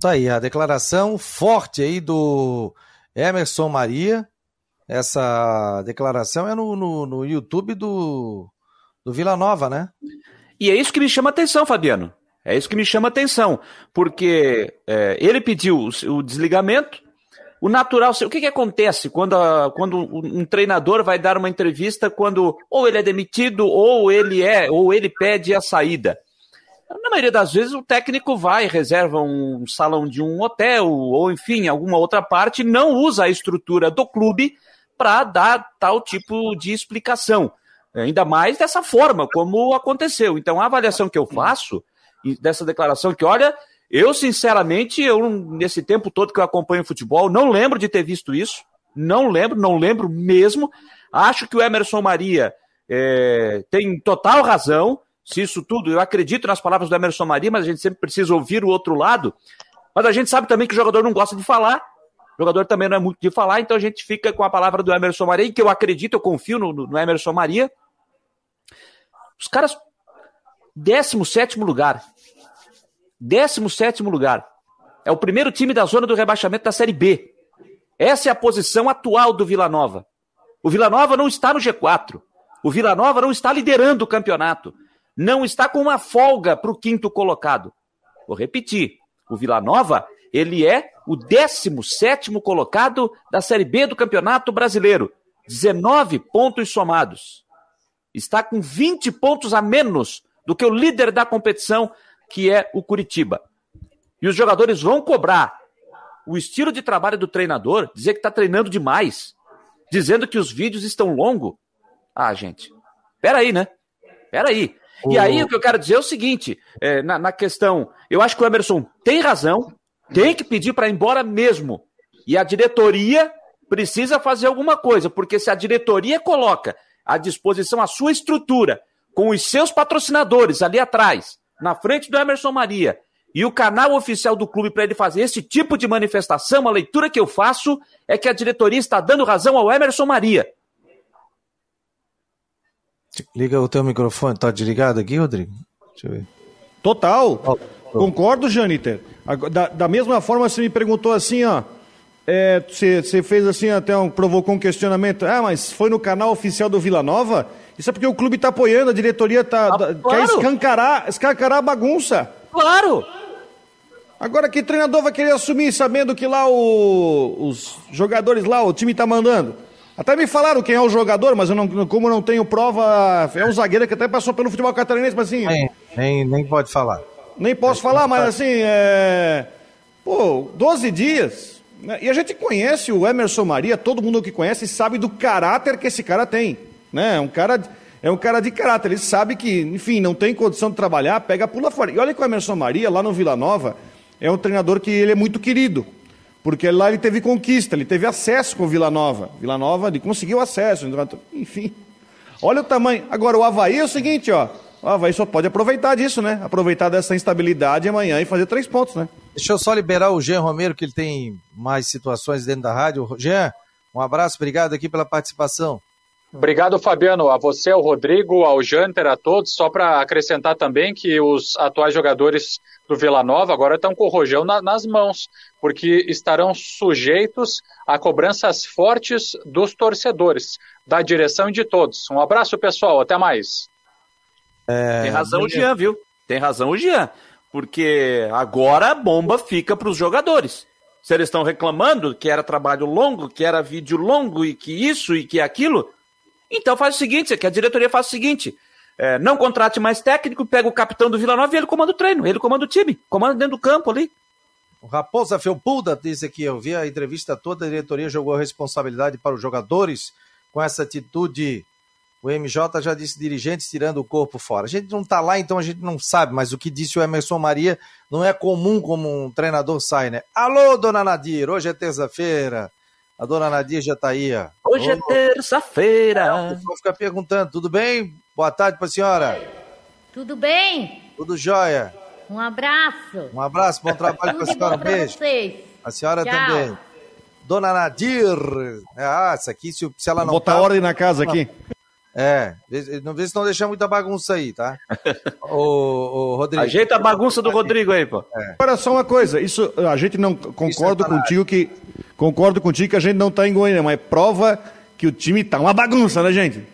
A: tá aí a declaração forte aí do Emerson Maria. Essa declaração é no, no, no YouTube do, do Vila Nova, né?
B: E é isso que me chama atenção, Fabiano. É isso que me chama atenção, porque é, ele pediu o, o, desligamento. O natural, o que, que acontece quando, a, quando um treinador vai dar uma entrevista quando ou ele é demitido ou ele é ou ele pede a saída? Na maioria das vezes o técnico vai, reserva um salão de um hotel ou enfim alguma outra parte, não usa a estrutura do clube para dar tal tipo de explicação. Ainda mais dessa forma, como aconteceu. Então, a avaliação que eu faço dessa declaração, que olha, eu sinceramente, eu nesse tempo todo que eu acompanho futebol, não lembro de ter visto isso. Não lembro, não lembro mesmo. Acho que o Emerson Maria é, tem total razão. Se isso tudo, eu acredito nas palavras do Emerson Maria, mas a gente sempre precisa ouvir o outro lado. Mas a gente sabe também que o jogador não gosta de falar. Jogador também não é muito de falar, então a gente fica com a palavra do Emerson Maria, que eu acredito, eu confio no, no Emerson Maria. Os caras, 17 lugar. 17 lugar. É o primeiro time da zona do rebaixamento da Série B. Essa é a posição atual do Vila Nova. O Vila Nova não está no G4. O Vila Nova não está liderando o campeonato. Não está com uma folga para o quinto colocado. Vou repetir. O Vila Nova, ele é o 17 colocado da Série B do Campeonato Brasileiro. 19 pontos somados. Está com 20 pontos a menos do que o líder da competição, que é o Curitiba. E os jogadores vão cobrar o estilo de trabalho do treinador, dizer que está treinando demais, dizendo que os vídeos estão longos. Ah, gente, peraí, né? Peraí. E aí o que eu quero dizer é o seguinte, é, na, na questão, eu acho que o Emerson tem razão, tem que pedir para ir embora mesmo. E a diretoria precisa fazer alguma coisa, porque se a diretoria coloca à disposição a sua estrutura, com os seus patrocinadores ali atrás, na frente do Emerson Maria, e o canal oficial do clube para ele fazer esse tipo de manifestação, a leitura que eu faço é que a diretoria está dando razão ao Emerson Maria.
A: Liga o teu microfone, tá desligado aqui, Rodrigo? Deixa eu ver.
F: Total. Oh. Concordo, Janiter. Da, da, mesma forma, você me perguntou assim, ó. É, você, você fez assim, até um, provocou um questionamento. Ah, mas foi no canal oficial do Vila Nova? Isso é porque o clube está apoiando, a diretoria tá, ah, claro. quer escancarar, escancarar a bagunça.
B: Claro!
F: Agora, que treinador vai querer assumir sabendo que lá o, os jogadores lá, o time está mandando? Até me falaram quem é o jogador, mas eu não, como não tenho prova, é um zagueiro que até passou pelo futebol catarinense, mas assim.
A: Nem, nem, nem pode falar.
F: Nem posso falar, mas assim, é. Pô, 12 dias. Né? E a gente conhece o Emerson Maria, todo mundo que conhece sabe do caráter que esse cara tem. Né? É um cara. É um cara de caráter, ele sabe que, enfim, não tem condição de trabalhar, pega, pula fora. E olha que o Emerson Maria, lá no Vila Nova, é um treinador que ele é muito querido, porque lá ele teve conquista, ele teve acesso com o Vila Nova. Vila Nova, ele conseguiu acesso, enfim. Olha o tamanho. Agora, o Havaí é o seguinte, ó. O Havaí só pode aproveitar disso, né? Aproveitar dessa instabilidade amanhã e fazer três pontos, né?
A: Deixa eu só liberar o Jean Romero, que ele tem mais situações dentro da rádio. Jean, um abraço, obrigado aqui pela participação.
D: Obrigado, Fabiano, a você, ao Rodrigo, ao Janter, a todos. Só para acrescentar também que os atuais jogadores do Vila Nova agora estão com o rojão na, nas mãos, porque estarão sujeitos a cobranças fortes dos torcedores, da direção e de todos. Um abraço, pessoal, até mais.
B: É... Tem razão o Jean, viu? Tem razão o Jean, porque agora a bomba fica para os jogadores. Se eles estão reclamando que era trabalho longo, que era vídeo longo e que isso e que aquilo, então faz o seguinte, que a diretoria faz o seguinte, é, não contrate mais técnico, pega o capitão do Vila Nova e ele comanda o treino, ele comanda o time, comanda dentro do campo ali.
A: O Raposa Felpuda diz aqui, eu vi a entrevista toda, a diretoria jogou a responsabilidade para os jogadores com essa atitude. O MJ já disse dirigentes tirando o corpo fora. A gente não está lá, então a gente não sabe, mas o que disse o Emerson Maria não é comum como um treinador sai, né? Alô, dona Nadir, hoje é terça-feira. A dona Nadia já está aí. Ó.
B: Hoje é terça-feira.
A: O pessoal fica perguntando, tudo bem? Boa tarde para a senhora.
I: Tudo bem?
A: Tudo jóia.
I: Um abraço.
A: Um abraço, bom trabalho para a senhora. Um beijo.
I: Vocês.
A: A senhora Tchau. também. Dona Nadir. Ah, essa aqui, se, se ela não.
F: Botar tá, ordem na casa aqui.
A: É, não vê se não deixar muita bagunça aí, tá? o,
B: o Rodrigo. Ajeita a bagunça do Rodrigo aí, pô.
F: É. Agora só uma coisa, isso a gente não concordo tá contigo que concordo contigo que a gente não tá em Goiânia, mas prova que o time tá uma bagunça, né, gente?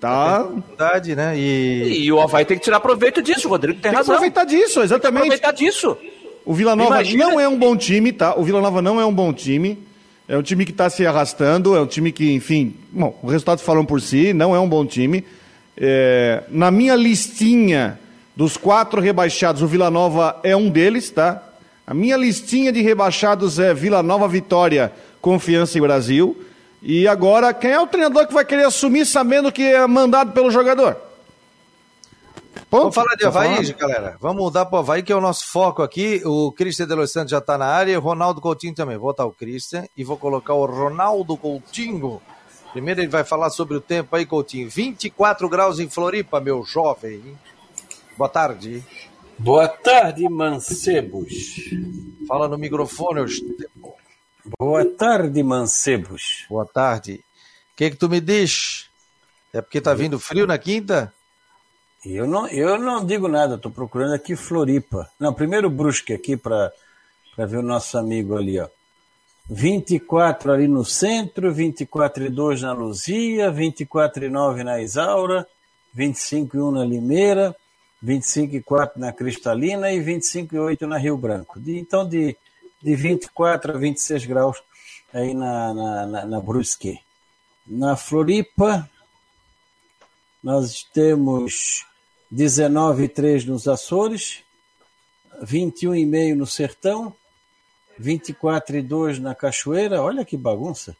F: Tá.
A: É verdade, né?
B: E... e o Havaí tem que tirar proveito disso, o Rodrigo tem, tem razão.
F: aproveitar disso, exatamente.
B: Tem que aproveitar disso.
F: O Vila Nova Imagina... não é um bom time, tá? O Vila Nova não é um bom time. É um time que está se arrastando, é um time que, enfim, bom, os resultados falam por si, não é um bom time. É, na minha listinha dos quatro rebaixados, o Vila Nova é um deles, tá? A minha listinha de rebaixados é Vila Nova, Vitória, Confiança e Brasil. E agora, quem é o treinador que vai querer assumir sabendo que é mandado pelo jogador?
A: Ponto. Vamos falar de tá Havaí, galera. Vamos mudar para o Havaí, que é o nosso foco aqui. O Christian de Los Santos já está na área e o Ronaldo Coutinho também. Vou botar o Christian e vou colocar o Ronaldo Coutinho Primeiro ele vai falar sobre o tempo aí, Coutinho. 24 graus em Floripa, meu jovem. Boa tarde.
J: Boa tarde, mancebos.
A: Fala no microfone, Eustebo.
J: Boa tarde, mancebos.
A: Boa tarde. O que que tu me diz? É porque tá vindo frio na quinta?
J: Eu não, eu não digo nada, estou procurando aqui Floripa. Não, primeiro Brusque aqui para ver o nosso amigo ali, ó. 24 ali no centro, 24 e 2 na Luzia, 24 e 9 na Isaura, 25 e 1 na Limeira, 25 e 4 na Cristalina e 25 e 8 na Rio Branco. De, então, de, de 24 a 26 graus aí na, na, na, na Brusque. Na Floripa, nós temos 19,3 nos Açores, 21,5 no Sertão, 24,2 na Cachoeira. Olha que bagunça.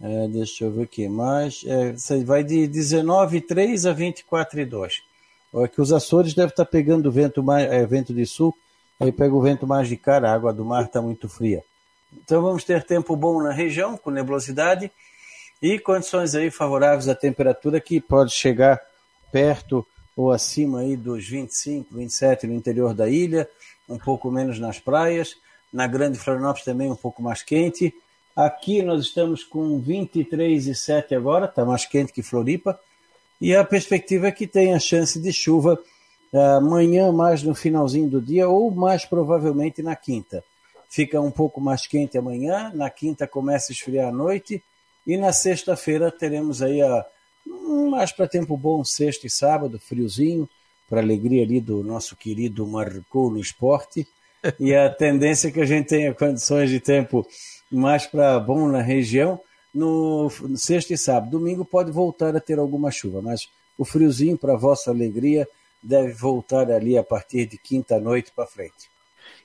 J: É, deixa eu ver aqui mais. É, vai de 19,3 a 24,2. É que os Açores devem estar pegando vento, mais, é, vento de sul, aí pega o vento mais de cara, a água do mar está muito fria. Então vamos ter tempo bom na região, com nebulosidade, e condições aí favoráveis à temperatura que pode chegar perto ou acima aí dos 25, 27 no interior da ilha, um pouco menos nas praias, na Grande Florianópolis também um pouco mais quente. Aqui nós estamos com 23,7 agora, está mais quente que Floripa, e a perspectiva é que tenha chance de chuva amanhã mais no finalzinho do dia ou mais provavelmente na quinta. Fica um pouco mais quente amanhã, na quinta começa a esfriar à noite e na sexta-feira teremos aí a, mais para tempo bom, sexta e sábado, friozinho, para alegria ali do nosso querido Marcou no Esporte. E a tendência é que a gente tenha condições de tempo mais para bom na região no, no sexta e sábado. Domingo pode voltar a ter alguma chuva, mas o friozinho, para vossa alegria, deve voltar ali a partir de quinta noite para frente.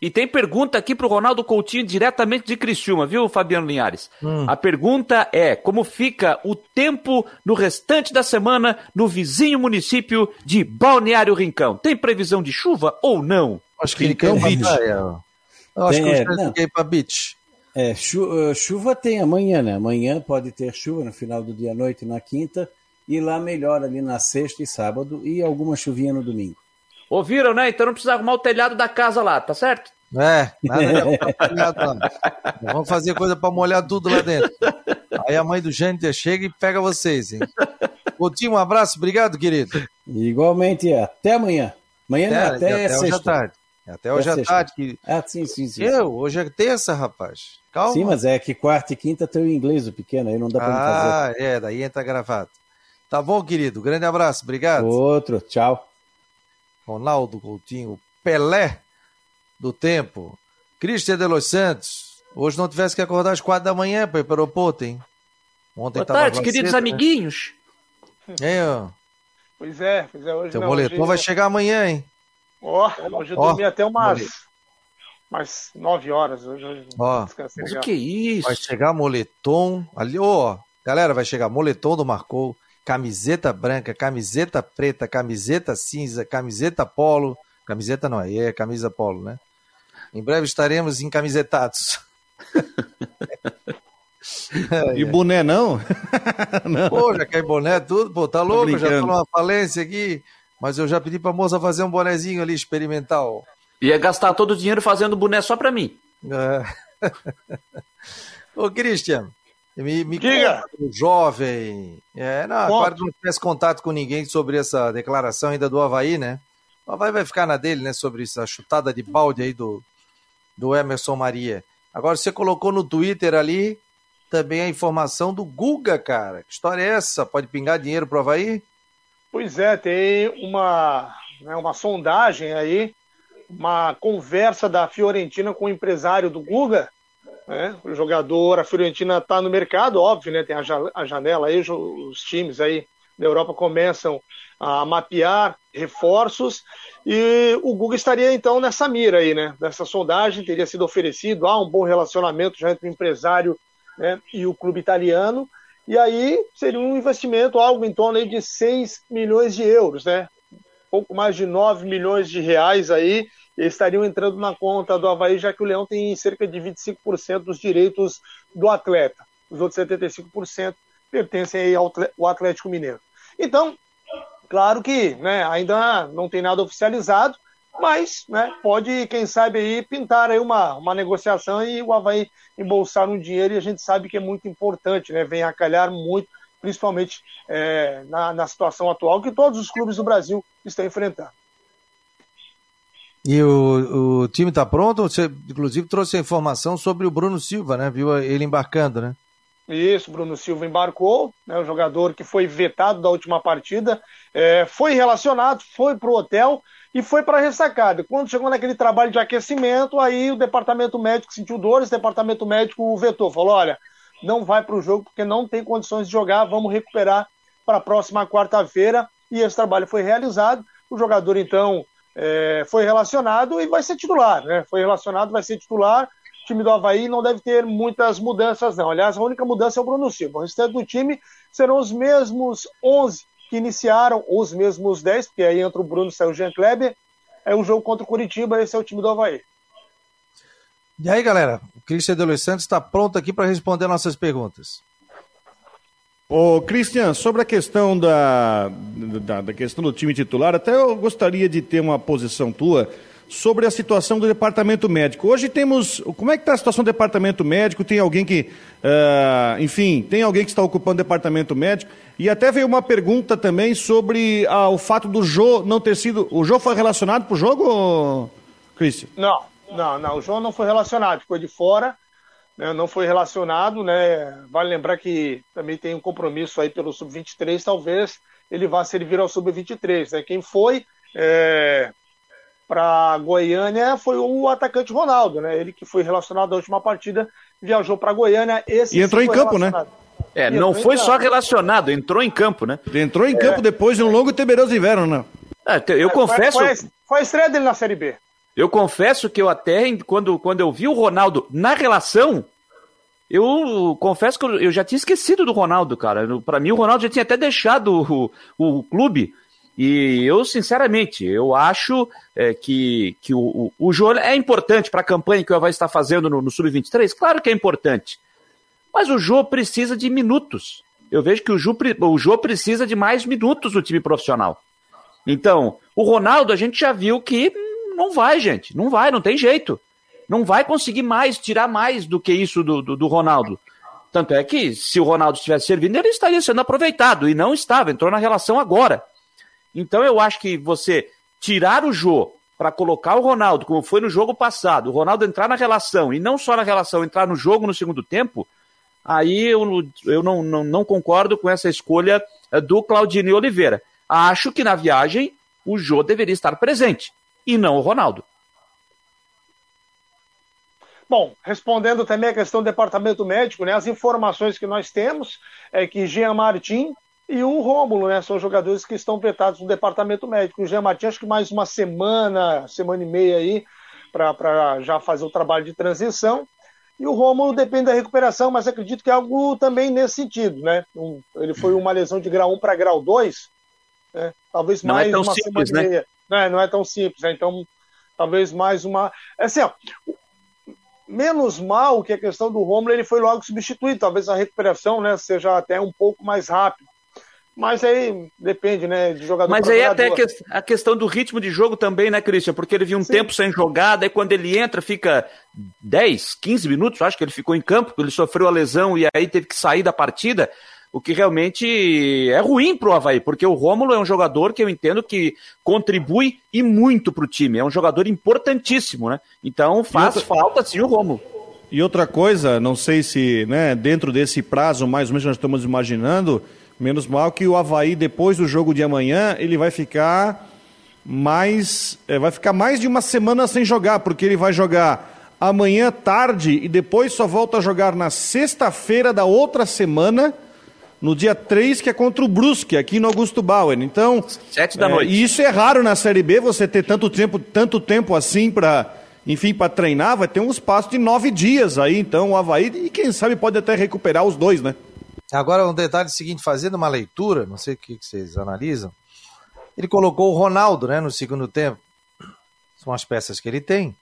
B: E tem pergunta aqui para o Ronaldo Coutinho, diretamente de Criciúma, viu, Fabiano Linhares? Hum. A pergunta é: como fica o tempo no restante da semana no vizinho município de Balneário Rincão? Tem previsão de chuva ou não?
A: Acho que Rincão Beach. Eu acho tem, que eu já fiquei para Beach.
J: É, chu chuva tem amanhã, né? Amanhã pode ter chuva no final do dia à noite, na quinta, e lá melhor ali na sexta e sábado, e alguma chuvinha no domingo.
B: Ouviram, né? Então não precisa arrumar o telhado da casa lá, tá certo?
A: É, nada de lá. Vamos fazer coisa para molhar tudo lá dentro. Aí a mãe do Jâniter chega e pega vocês, hein? Coutinho, um abraço, obrigado, querido.
J: Igualmente, até amanhã. Amanhã até, não, até, até hoje à tarde.
A: Até hoje à tarde. Que...
J: Ah, sim, sim, sim.
A: Eu, hoje é terça, rapaz. Calma.
J: Sim, mas é que quarta e quinta tem o inglês, o pequeno, aí não dá pra
A: ah, fazer. Ah, é, daí entra gravado. Tá bom, querido. Grande abraço, obrigado.
J: Outro, tchau.
A: Ronaldo Coutinho, Pelé do tempo. Cristian de Los Santos, hoje não tivesse que acordar às quatro da manhã para ir para o aeroporto, hein?
B: Ontem Boa tarde, queridos cedo, né? amiguinhos.
A: Né? É, ó.
C: Pois é, pois é. Hoje
A: Teu não, boletom hoje... vai chegar amanhã, hein?
C: Ó, oh, hoje eu oh, dormi até umas, umas nove horas. Hoje, hoje
A: ó, mas o que é isso? Vai chegar moletom ali, ó. Galera, vai chegar moletom do Marcou camiseta branca, camiseta preta, camiseta cinza, camiseta polo. Camiseta não, aí é camisa polo, né? Em breve estaremos encamisetados.
F: e boné não?
A: não? Pô, já quer boné tudo? Pô, tá louco? Tô já tô numa falência aqui. Mas eu já pedi pra moça fazer um bonezinho ali experimental.
B: Ia gastar todo o dinheiro fazendo boné só pra mim.
A: É. Ô, Christian, me, me Diga. Conta, jovem. É, não, agora não tivesse contato com ninguém sobre essa declaração ainda do Havaí, né? O Havaí vai ficar na dele, né? Sobre essa chutada de balde aí do, do Emerson Maria. Agora, você colocou no Twitter ali também a informação do Guga, cara. Que história é essa? Pode pingar dinheiro pro Havaí?
C: Pois é, tem uma, né, uma sondagem aí, uma conversa da Fiorentina com o empresário do Guga, né? O jogador, a Fiorentina está no mercado, óbvio, né? Tem a janela aí, os times aí da Europa começam a mapear reforços e o Guga estaria então nessa mira aí, né? Dessa sondagem teria sido oferecido, há um bom relacionamento já entre o empresário né, e o clube italiano, e aí seria um investimento algo em torno aí de 6 milhões de euros, né? Pouco mais de 9 milhões de reais aí estariam entrando na conta do Havaí, já que o Leão tem cerca de 25% dos direitos do atleta. Os outros 75% pertencem ao Atlético Mineiro. Então, claro que né, ainda não tem nada oficializado, mas né, pode, quem sabe, aí pintar aí uma, uma negociação e o Havaí embolsar um dinheiro, e a gente sabe que é muito importante, né, vem a calhar muito, principalmente é, na, na situação atual que todos os clubes do Brasil estão enfrentando.
A: E o, o time está pronto? Você, inclusive, trouxe a informação sobre o Bruno Silva, né? Viu ele embarcando, né?
C: Isso, Bruno Silva embarcou, né, o jogador que foi vetado da última partida, é, foi relacionado, foi para o hotel e foi para a ressacada. Quando chegou naquele trabalho de aquecimento, aí o departamento médico sentiu dores, o departamento médico o vetou, falou: olha, não vai para o jogo porque não tem condições de jogar, vamos recuperar para a próxima quarta-feira. E esse trabalho foi realizado. O jogador, então, é, foi relacionado e vai ser titular, né? Foi relacionado, vai ser titular. O time do Havaí não deve ter muitas mudanças, não. Aliás, a única mudança é o Bruno Silva. O restante do time serão os mesmos 11 que iniciaram, ou os mesmos 10, porque aí entra o Bruno e o Jean Kleber. É o jogo contra o Curitiba, esse é o time do Havaí.
A: E aí, galera, o Cristian de Santos está pronto aqui para responder nossas perguntas.
F: Ô, Cristian, sobre a questão da, da, da, questão do time titular, até eu gostaria de ter uma posição tua sobre a situação do departamento médico. Hoje temos. Como é que está a situação do departamento médico? Tem alguém que. Uh, enfim, tem alguém que está ocupando o departamento médico? E até veio uma pergunta também sobre uh, o fato do Jô não ter sido. O Jô foi relacionado para o jogo, Cristian?
C: Não, não, não. O Jô não foi relacionado, ficou de fora não foi relacionado, né? Vale lembrar que também tem um compromisso aí pelo sub-23, talvez ele vá servir ao sub-23. Né? Quem foi é, para Goiânia foi o atacante Ronaldo, né? Ele que foi relacionado à última partida, viajou para Goiânia.
F: Esse e entrou em campo, né?
B: É, não foi só relacionado, entrou em campo, né?
F: Entrou em é. campo depois de um longo e temeroso inverno, né?
B: É, eu confesso.
C: Foi, foi, foi a estreia dele na Série B.
B: Eu confesso que eu até, quando, quando eu vi o Ronaldo na relação, eu confesso que eu já tinha esquecido do Ronaldo, cara. Para mim, o Ronaldo já tinha até deixado o, o clube. E eu, sinceramente, eu acho é, que, que o, o, o é importante para a campanha que o Havaí está fazendo no, no Sub-23. Claro que é importante. Mas o Jô precisa de minutos. Eu vejo que o Jô, o Jô precisa de mais minutos no time profissional. Então, o Ronaldo, a gente já viu que não vai, gente. Não vai, não tem jeito. Não vai conseguir mais, tirar mais do que isso do, do, do Ronaldo. Tanto é que, se o Ronaldo estivesse servindo, ele estaria sendo aproveitado. E não estava, entrou na relação agora. Então eu acho que você tirar o Jô para colocar o Ronaldo, como foi no jogo passado, o Ronaldo entrar na relação, e não só na relação, entrar no jogo no segundo tempo, aí eu, eu não, não, não concordo com essa escolha eh, do Claudinei Oliveira. Acho que na viagem o Jô deveria estar presente, e não o Ronaldo.
C: Bom, respondendo também a questão do departamento médico, né, as informações que nós temos é que Jean Martin e o Rômulo, né, são jogadores que estão vetados no departamento médico. O Jean Martin, acho que mais uma semana, semana e meia aí, para já fazer o trabalho de transição. E o Rômulo depende da recuperação, mas acredito que é algo também nesse sentido, né? Um, ele foi uma lesão de grau 1 para grau 2, né? talvez não é mais é uma simples, semana e né? meia. Não é, não é tão simples, né? Então, talvez mais uma. Assim, ó, menos mal que a questão do Romulo ele foi logo substituído. Talvez a recuperação né, seja até um pouco mais rápida. Mas aí depende, né, de jogador.
B: Mas aí até a questão do ritmo de jogo também, né, Christian? Porque ele viu um Sim. tempo sem jogada, e quando ele entra, fica 10, 15 minutos, acho que ele ficou em campo, ele sofreu a lesão e aí teve que sair da partida o que realmente é ruim para o Havaí, porque o Rômulo é um jogador que eu entendo que contribui e muito para o time, é um jogador importantíssimo, né? Então faz outra... falta sim o Rômulo.
F: E outra coisa, não sei se né, dentro desse prazo, mais ou menos nós estamos imaginando, menos mal que o Havaí, depois do jogo de amanhã, ele vai ficar mais. É, vai ficar mais de uma semana sem jogar, porque ele vai jogar amanhã tarde e depois só volta a jogar na sexta-feira da outra semana no dia 3, que é contra o Brusque, aqui no Augusto Bauer. Então.
B: Sete da é, noite.
F: E isso é raro na Série B, você ter tanto tempo, tanto tempo assim para. Enfim, para treinar, vai ter um espaço de nove dias aí, então o Havaí, e quem sabe pode até recuperar os dois, né?
A: Agora, um detalhe seguinte: fazendo uma leitura, não sei o que vocês analisam, ele colocou o Ronaldo né, no segundo tempo. São as peças que ele tem.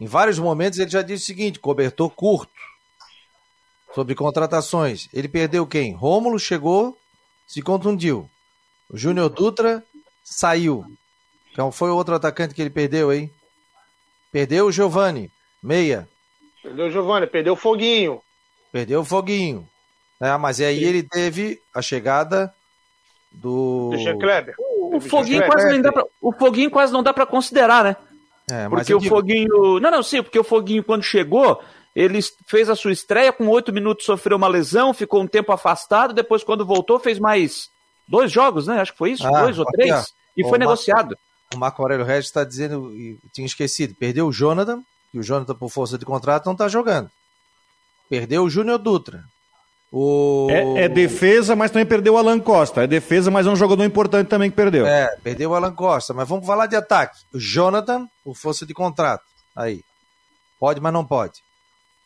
A: Em vários momentos ele já disse o seguinte: cobertor curto. Sobre contratações. Ele perdeu quem? Rômulo chegou, se contundiu. O Júnior Dutra saiu. Então foi o outro atacante que ele perdeu, hein? Perdeu o Giovani, meia.
C: Perdeu o Giovani, perdeu o Foguinho.
A: Perdeu o Foguinho. É, mas aí Sim. ele teve a chegada do.
C: Jean Kleber.
B: O, o Foguinho, quase não dá pra, o Foguinho quase não dá para considerar, né? É, porque o digo... Foguinho. Não, não, sim, porque o Foguinho, quando chegou, ele fez a sua estreia, com oito minutos sofreu uma lesão, ficou um tempo afastado, depois, quando voltou, fez mais dois jogos, né? Acho que foi isso, ah, dois ou três, aqui, e foi negociado.
A: o Marco Aurélio Regis está dizendo, tinha esquecido, perdeu o Jonathan, que o Jonathan, por força de contrato, não está jogando. Perdeu o Júnior Dutra.
F: O... É, é, defesa, mas também perdeu o Alan Costa. É defesa, mas é um jogador importante também que perdeu.
A: É, perdeu o Alan Costa. Mas vamos falar de ataque. O Jonathan, por força de contrato. Aí. Pode, mas não pode.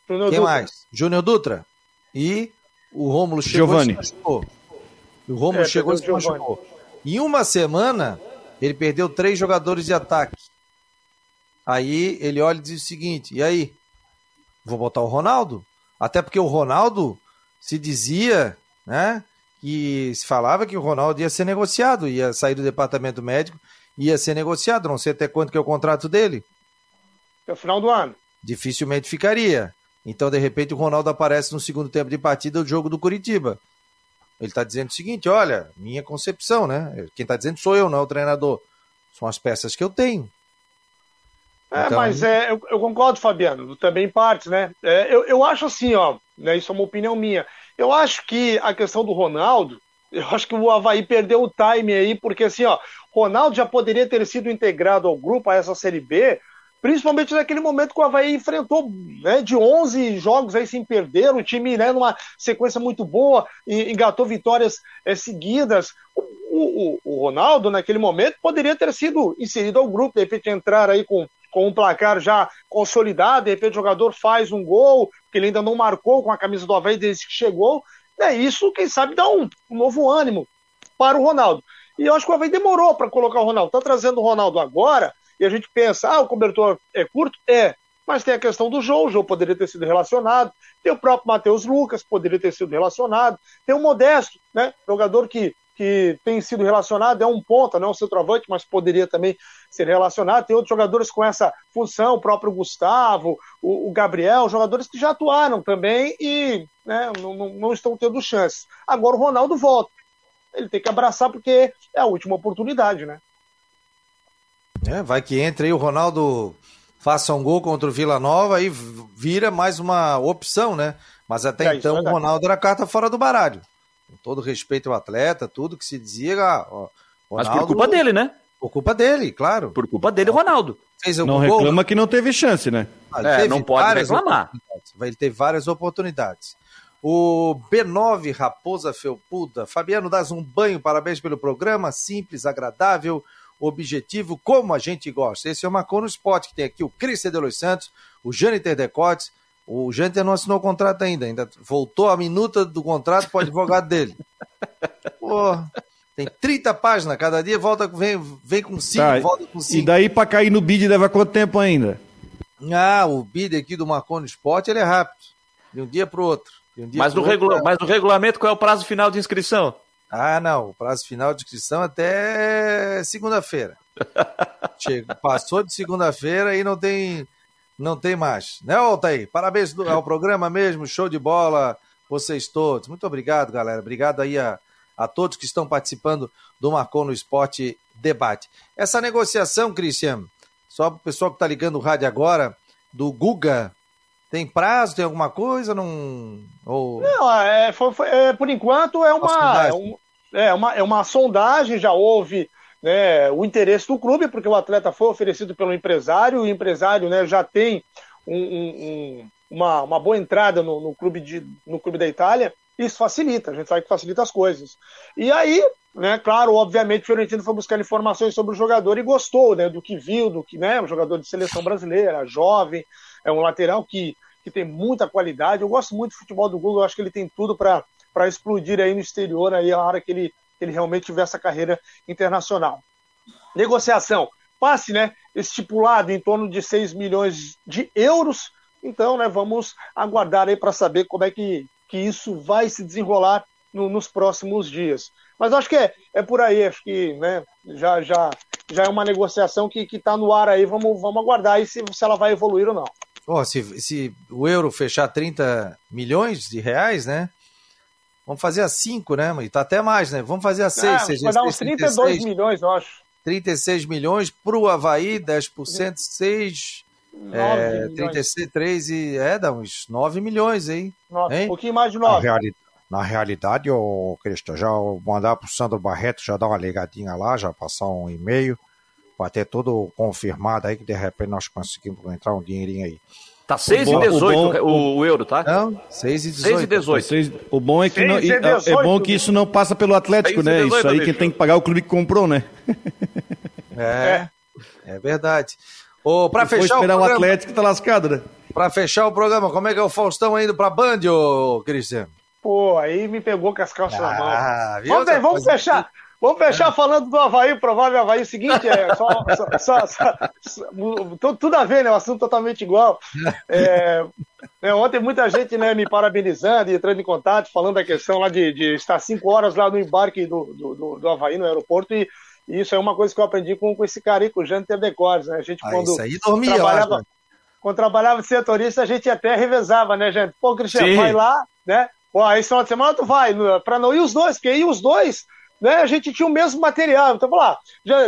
A: Júnior Quem Dutra. mais? Júnior Dutra. E o Rômulo chegou
F: Giovani.
A: e se machucou. O Rômulo é, chegou e se machucou. Em uma semana, ele perdeu três jogadores de ataque. Aí ele olha e diz o seguinte: e aí? Vou botar o Ronaldo? Até porque o Ronaldo se dizia, né? Que se falava que o Ronaldo ia ser negociado, ia sair do departamento médico, ia ser negociado. Não sei até quanto que é o contrato dele.
C: Até o final do ano.
A: Dificilmente ficaria. Então, de repente, o Ronaldo aparece no segundo tempo de partida do jogo do Curitiba. Ele está dizendo o seguinte: olha, minha concepção, né? Quem está dizendo sou eu, não é o treinador. São as peças que eu tenho.
C: É, então... mas é, eu, eu, concordo, Fabiano, também em partes, né? É, eu, eu acho assim, ó, né, isso é uma opinião minha. Eu acho que a questão do Ronaldo, eu acho que o Havaí perdeu o time aí, porque assim, ó, Ronaldo já poderia ter sido integrado ao grupo, a essa Série B, principalmente naquele momento que o Havaí enfrentou né, de 11 jogos aí sem perder, o time né, numa sequência muito boa, engatou vitórias é, seguidas. O, o, o, Ronaldo, naquele momento, poderia ter sido inserido ao grupo, de repente entrar aí com com um placar já consolidado, de repente o jogador faz um gol, que ele ainda não marcou com a camisa do Havaí desde que chegou, é isso, quem sabe, dá um, um novo ânimo para o Ronaldo. E eu acho que o Havaí demorou para colocar o Ronaldo. Está trazendo o Ronaldo agora, e a gente pensa, ah, o cobertor é curto? É. Mas tem a questão do João, o João poderia ter sido relacionado, tem o próprio Matheus Lucas, poderia ter sido relacionado, tem o Modesto, né? Jogador que que tem sido relacionado, é um ponta, não é um centroavante, mas poderia também ser relacionado. Tem outros jogadores com essa função, o próprio Gustavo, o, o Gabriel, jogadores que já atuaram também e né, não, não, não, estão tendo chances. Agora o Ronaldo volta. Ele tem que abraçar porque é a última oportunidade, né?
A: É, vai que entre aí o Ronaldo faça um gol contra o Vila Nova e vira mais uma opção, né? Mas até é, então é o Ronaldo era carta fora do baralho com todo respeito ao atleta, tudo que se dizia. Ó,
B: Ronaldo, Mas por culpa dele, né?
A: Por culpa dele, claro.
B: Por culpa dele, Ronaldo.
F: Fez não reclama que não teve chance, né?
B: Ah, é, não pode reclamar.
A: Ele teve várias oportunidades. O B9 Raposa Felpuda. Fabiano, dás um banho, parabéns pelo programa, simples, agradável, objetivo, como a gente gosta. Esse é o Marcon no Spot, que tem aqui o Cristian de Los Santos, o Jâniter Decotes, o Janter não assinou o contrato ainda, ainda voltou a minuta do contrato para o advogado dele. Pô, tem 30 páginas, cada dia volta, vem, vem com 5, tá, volta com 5.
F: E daí para cair no bid leva quanto tempo ainda?
A: Ah, o bid aqui do Marconi Sport ele é rápido, de um dia para o outro. Um
B: mas, no regula mas no regulamento qual é o prazo final de inscrição?
A: Ah, não, o prazo final de inscrição até segunda-feira. Passou de segunda-feira e não tem não tem mais. Né, Altair? Parabéns ao programa mesmo, show de bola, vocês todos. Muito obrigado, galera. Obrigado aí a, a todos que estão participando do Marcou no Esporte Debate. Essa negociação, Cristian, só para o pessoal que está ligando o rádio agora, do Guga, tem prazo, tem alguma coisa? Não,
C: Ou... não é, foi, foi, é, por enquanto é uma, é, um, é, uma, é uma sondagem, já houve né, o interesse do clube, porque o atleta foi oferecido pelo empresário, o empresário né, já tem um, um, uma, uma boa entrada no, no, clube de, no clube da Itália, isso facilita, a gente sabe que facilita as coisas. E aí, né, claro, obviamente, o Fiorentino foi buscar informações sobre o jogador e gostou né, do que viu, do que, né, um jogador de seleção brasileira, jovem, é um lateral que, que tem muita qualidade. Eu gosto muito do futebol do Google, eu acho que ele tem tudo para explodir aí no exterior, aí a hora que ele que ele realmente tiver essa carreira internacional. Negociação, passe, né, estipulado em torno de 6 milhões de euros. Então, né, vamos aguardar aí para saber como é que que isso vai se desenrolar no, nos próximos dias. Mas acho que é, é por aí, acho que né, já, já, já é uma negociação que está no ar aí, vamos, vamos aguardar aí se, se ela vai evoluir ou não.
A: Oh, se, se o euro fechar 30 milhões de reais, né? Vamos fazer a 5, né? E tá até mais, né? Vamos fazer a 6.
C: É, vai dar uns 32 36, milhões, eu acho.
A: 36 milhões para o Havaí, 10%, 6. É, 33 e. É, dá uns 9 milhões aí.
C: hein? Um pouquinho mais de 9.
G: Na, reali na realidade, ô Cristian, já vou mandar pro Sandro Barreto já dar uma ligadinha lá, já passar um e-mail, para ter tudo confirmado aí, que de repente nós conseguimos entrar um dinheirinho aí.
B: Tá 6 e 18 o, bom, o, o, euro, tá?
A: Não, 6 e 18.
B: 6 e 18. 6,
F: o bom é que não, 18, é, é, bom que isso não passa pelo Atlético, né? 18, isso aí quem tem que pagar é o clube que comprou, né?
A: É, é verdade. Ô, pra fechar
F: esperar o, programa, o Atlético tá lascado, né?
A: Pra fechar o programa, como é que é o Faustão indo pra Band, ô Cristiano?
C: Pô, aí me pegou com as calças ah, na mão. Viu? Vamos, vamos fechar. Vamos fechar falando do Havaí, provável Havaí. O seguinte, é só, só, só, só tudo a ver, né? O assunto totalmente igual. É, né, ontem muita gente né, me parabenizando e entrando em contato, falando da questão lá de, de estar cinco horas lá no embarque do, do, do, do Havaí no aeroporto. E, e, isso é uma coisa que eu aprendi com, com esse cara aí, com o Janter Decores, né? A gente, ah, quando
A: isso aí dormia,
C: trabalhava, quando trabalhava de setorista, a gente até revezava, né, gente? Pô, Cristiano, Sim. vai lá, né? Pô, aí final de semana tu vai, para não ir os dois, porque aí os dois né, a gente tinha o mesmo material. Então, lá,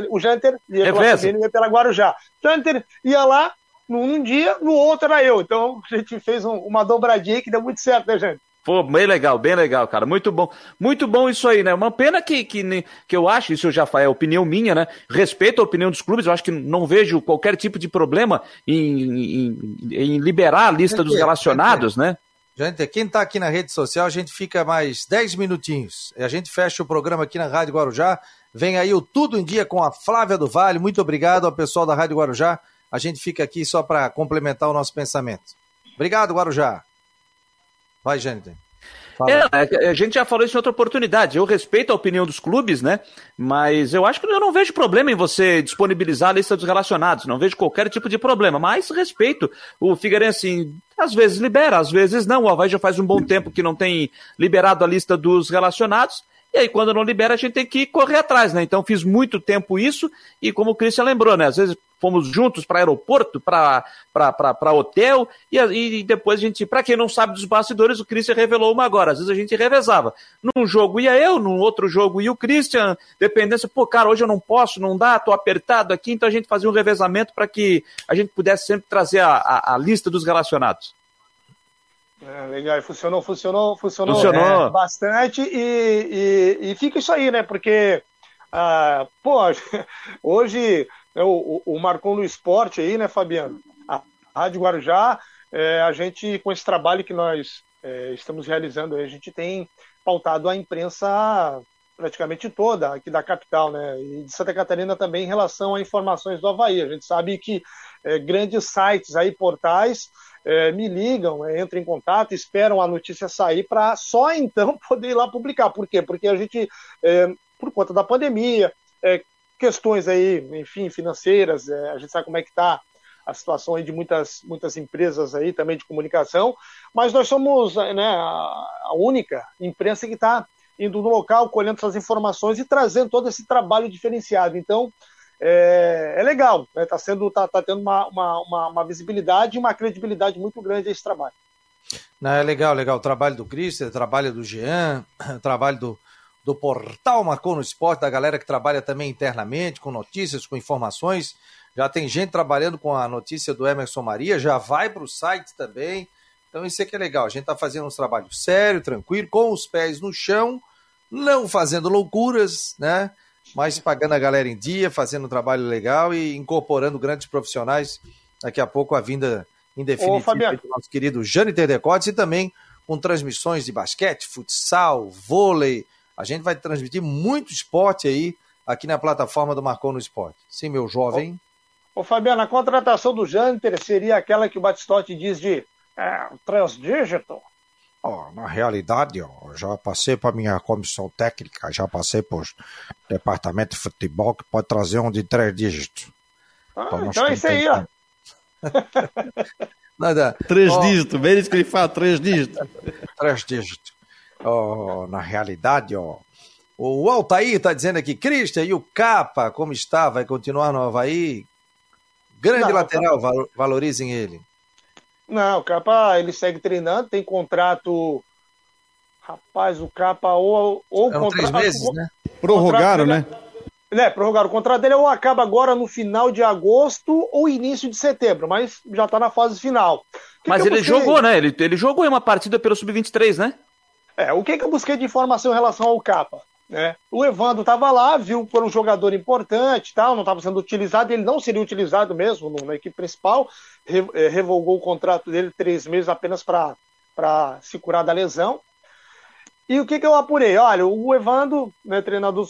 C: o Janter ia é pela ia pela Guarujá. Janter ia lá num, dia, no outro era eu. Então, a gente fez um, uma dobradinha que deu muito certo, né, Janter?
B: Pô, bem legal, bem legal, cara. Muito bom. Muito bom isso aí, né? Uma pena que, que, que eu acho, isso já é opinião minha, né? Respeito a opinião dos clubes, eu acho que não vejo qualquer tipo de problema em, em, em liberar a lista dos relacionados, né?
A: Gente, quem está aqui na rede social, a gente fica mais 10 minutinhos. A gente fecha o programa aqui na Rádio Guarujá. Vem aí o Tudo em Dia com a Flávia do Vale. Muito obrigado ao pessoal da Rádio Guarujá. A gente fica aqui só para complementar o nosso pensamento. Obrigado, Guarujá. Vai, gente.
B: É, a gente já falou isso em outra oportunidade. Eu respeito a opinião dos clubes, né? Mas eu acho que eu não vejo problema em você disponibilizar a lista dos relacionados. Não vejo qualquer tipo de problema. Mas respeito. O Figueirense às vezes libera, às vezes não. O Havaí já faz um bom tempo que não tem liberado a lista dos relacionados. E aí, quando não libera, a gente tem que correr atrás, né? Então, fiz muito tempo isso, e como o Christian lembrou, né? Às vezes fomos juntos para aeroporto, para hotel, e, e depois a gente, para quem não sabe dos bastidores, o Christian revelou uma agora. Às vezes a gente revezava. Num jogo ia eu, num outro jogo ia o Christian, dependência, pô, cara, hoje eu não posso, não dá, tô apertado aqui, então a gente fazia um revezamento para que a gente pudesse sempre trazer a, a, a lista dos relacionados.
C: É, legal, funcionou, funcionou, funcionou, funcionou. É, bastante e, e, e, fica isso aí, né? Porque, ah, pô, hoje né, o, o Marcon no Esporte aí, né, Fabiano? A Rádio Guarujá, é, a gente, com esse trabalho que nós é, estamos realizando, a gente tem pautado a imprensa praticamente toda aqui da capital, né? E de Santa Catarina também em relação a informações do Havaí. A gente sabe que é, grandes sites aí, portais, é, me ligam, é, entram em contato, esperam a notícia sair para só então poder ir lá publicar. Por quê? Porque a gente, é, por conta da pandemia, é, questões aí, enfim, financeiras, é, a gente sabe como é que está a situação aí de muitas, muitas empresas aí também de comunicação, mas nós somos né, a única imprensa que está indo no local, colhendo essas informações e trazendo todo esse trabalho diferenciado. Então, é, é legal, está né? Tá sendo, tá, tá tendo uma, uma, uma, visibilidade e uma credibilidade muito grande esse trabalho.
A: Não, é legal, legal. O trabalho do Cristian, o trabalho do Jean, o trabalho do, do portal Marcou no Esporte, da galera que trabalha também internamente, com notícias, com informações. Já tem gente trabalhando com a notícia do Emerson Maria, já vai para o site também. Então isso é que é legal. A gente está fazendo um trabalho sério, tranquilo, com os pés no chão, não fazendo loucuras, né? Mas pagando a galera em dia, fazendo um trabalho legal e incorporando grandes profissionais. Daqui a pouco a vinda em definitiva do nosso querido Jânio Terdecotes e também com transmissões de basquete, futsal, vôlei. A gente vai transmitir muito esporte aí aqui na plataforma do Marcou no Esporte. Sim, meu jovem.
C: Ô, ô Fabiano, a contratação do Jâniter seria aquela que o Batistotti diz de é, três dígitos?
G: Oh, na realidade, oh, já passei para minha comissão técnica, já passei para o departamento de futebol que pode trazer um de três dígitos.
C: Ah, então é isso aí, ó.
A: Nada.
F: Três
A: Ó,
F: dígitos, bem isso que ele fala, três dígitos.
G: Três dígitos. Oh, na realidade, ó,
A: O Altair está dizendo aqui, Cristian, e o Capa, como está? Vai continuar no Havaí? Grande
C: Não,
A: lateral, val- valorizem ele.
C: Não, o Capa, ele segue treinando, tem contrato. Rapaz, o Capa ou, ou
A: São três meses, né?
F: Prorrogaram, né?
C: né? Prorrogaram. O contrato dele ou acaba agora no final de agosto ou início de setembro, mas já está na fase final. Que
B: Mas
C: que
B: ele jogou, né? Ele, ele jogou em uma partida pelo Sub-23, né?
C: É, o que, que eu busquei de informação em relação ao Capa? Né? O Evandro estava lá, viu que era um jogador importante, tal, não estava sendo utilizado, ele não seria utilizado mesmo na equipe principal, eh, revogou o contrato dele três meses apenas para se curar da lesão. E o que, que eu apurei? Olha, o Evandro, né, treinador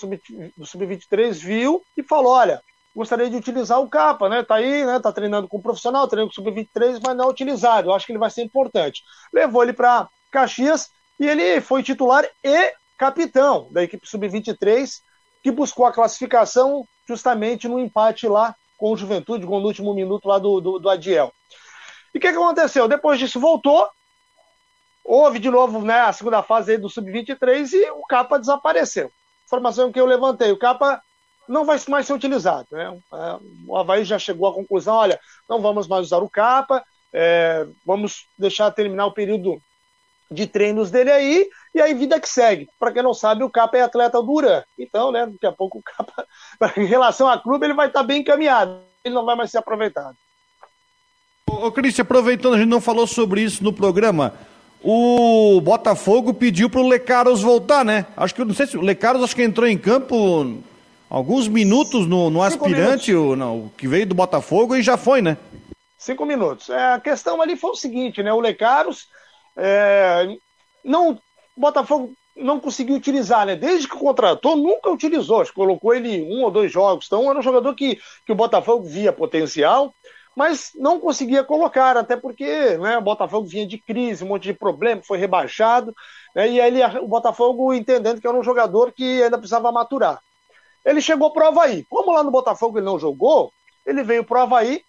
C: do Sub-23, viu e falou: olha, gostaria de utilizar o Capa, né? Tá aí, né? Tá treinando com o profissional, treinando com o Sub-23, mas não é utilizado. Eu acho que ele vai ser importante. Levou ele para Caxias e ele foi titular e capitão da equipe Sub-23, que buscou a classificação justamente no empate lá com o Juventude, gol no último minuto lá do, do, do Adiel. E o que, que aconteceu? Depois disso voltou, houve de novo né, a segunda fase do Sub-23 e o Capa desapareceu. Informação que eu levantei, o Capa não vai mais ser utilizado. Né? É, O Havaí já chegou à conclusão, olha, não vamos mais usar o Capa, é, vamos deixar terminar o período de treinos dele aí, e aí vida que segue. Para quem não sabe, o Capa é atleta do Uran. Então, né, daqui a pouco o Capa, em relação a clube, ele vai estar bem encaminhado. Ele não vai mais ser aproveitado.
F: Ô, Cristian, aproveitando, a gente não falou sobre isso no programa. O Botafogo pediu pro Lecaros voltar, né? Acho que, eu não sei se o Lecaros acho que entrou em campo alguns minutos no, no aspirante, o, não, o que veio do Botafogo e já foi, né?
C: Cinco minutos. É, a questão ali foi o seguinte, né? O Lecaros é, não, o Botafogo não conseguiu utilizar, né? Desde que contratou, nunca utilizou. Colocou ele em um ou dois jogos. Então, era um jogador que, que o Botafogo via potencial, mas não conseguia colocar, até porque né, o Botafogo vinha de crise, um monte de problema, foi rebaixado, né, e aí ele, o Botafogo entendendo que era um jogador que ainda precisava maturar. Ele chegou para o Havaí. Como lá no Botafogo ele não jogou, ele veio para o Havaí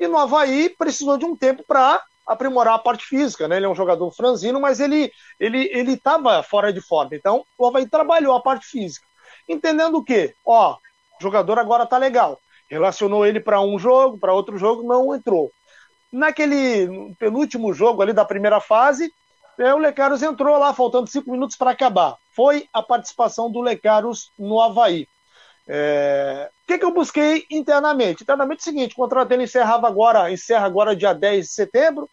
C: e no Havaí precisou de um tempo para aprimorar a parte física, né? Ele é um jogador franzino, mas ele ele ele estava fora de forma. Então, o Havaí trabalhou a parte física. Entendendo o quê? Ó, o jogador agora tá legal. Relacionou ele para um jogo, para outro jogo, não entrou. Naquele penúltimo jogo ali da primeira fase, né, o Lecaros entrou lá, faltando cinco minutos para acabar. Foi a participação do Lecaros no Havaí. É... O que, que eu busquei internamente? Internamente é o seguinte, o contrato dele encerrava agora, encerra agora dia 10 de setembro.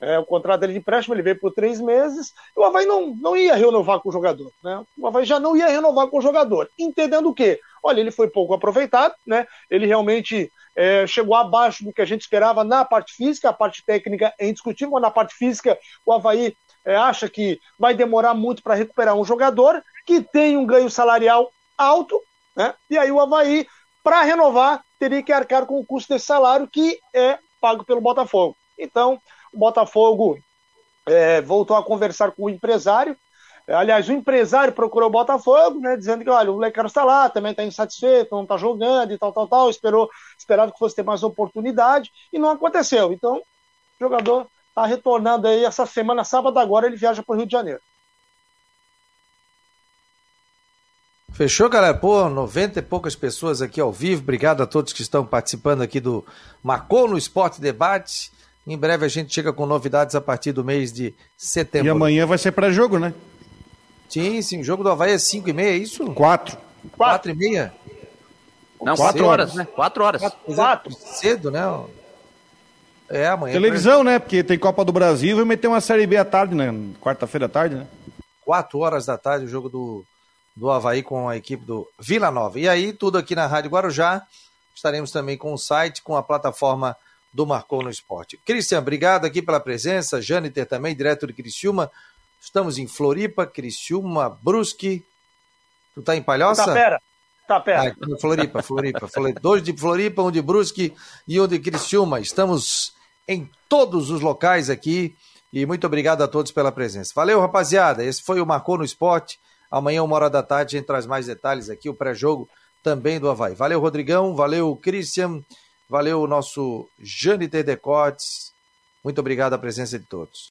C: É, o contrato dele de empréstimo ele veio por três meses. O Havaí não, não ia renovar com o jogador. Né? O Havaí já não ia renovar com o jogador. Entendendo o quê? Olha, ele foi pouco aproveitado, né? Ele realmente é, chegou abaixo do que a gente esperava na parte física, a parte técnica é indiscutível, mas na parte física o Havaí é, acha que vai demorar muito para recuperar um jogador que tem um ganho salarial alto, né? E aí o Havaí, para renovar, teria que arcar com o custo desse salário que é pago pelo Botafogo. Então, o Botafogo é, voltou a conversar com o empresário. É, aliás, o empresário procurou o Botafogo, né, dizendo que olha, o Lecaro está lá, também está insatisfeito, não está jogando e tal, tal, tal. Esperou, esperava que fosse ter mais oportunidade e não aconteceu. Então, o jogador está retornando aí essa semana, sábado agora, ele viaja para o Rio de Janeiro.
A: Fechou, galera? Pô, 90 e poucas pessoas aqui ao vivo. Obrigado a todos que estão participando aqui do Marcou no Esporte Debate. Em breve a gente chega com novidades a partir do mês de setembro.
F: E amanhã vai ser pré-jogo, né?
A: Sim, sim. O jogo do Havaí é 5 e meia, é isso?
F: Quatro.
A: 4 e meia?
B: Não,
A: Quatro
B: quatro horas,
A: horas.
B: né? Quatro horas.
C: Quatro.
A: Cedo, né? É, amanhã.
F: Televisão, né? Porque tem Copa do Brasil e vai meter uma Série B à tarde, né? Quarta-feira à tarde, né?
A: 4 horas da tarde, o jogo do, do Havaí com a equipe do Vila Nova. E aí, tudo aqui na Rádio Guarujá. Estaremos também com o site, com a plataforma do Marcou no Esporte. Cristian, obrigado aqui pela presença. Jâniter também, direto de Criciúma. Estamos em Floripa, Criciúma, Brusque. Tu tá em Palhoça?
C: Tapera.
A: Ah,
C: Tapera.
A: então, Floripa, Floripa, Floripa. Dois de Floripa, um de Brusque e um de Criciúma. Estamos em todos os locais aqui e muito obrigado a todos pela presença. Valeu, rapaziada. Esse foi o Marcou no Esporte. Amanhã, uma hora da tarde, a gente traz mais detalhes aqui, o pré-jogo também do Havaí. Valeu, Rodrigão. Valeu, Christian. Valeu, o nosso Jâniter Decotes. Muito obrigado a presença de todos.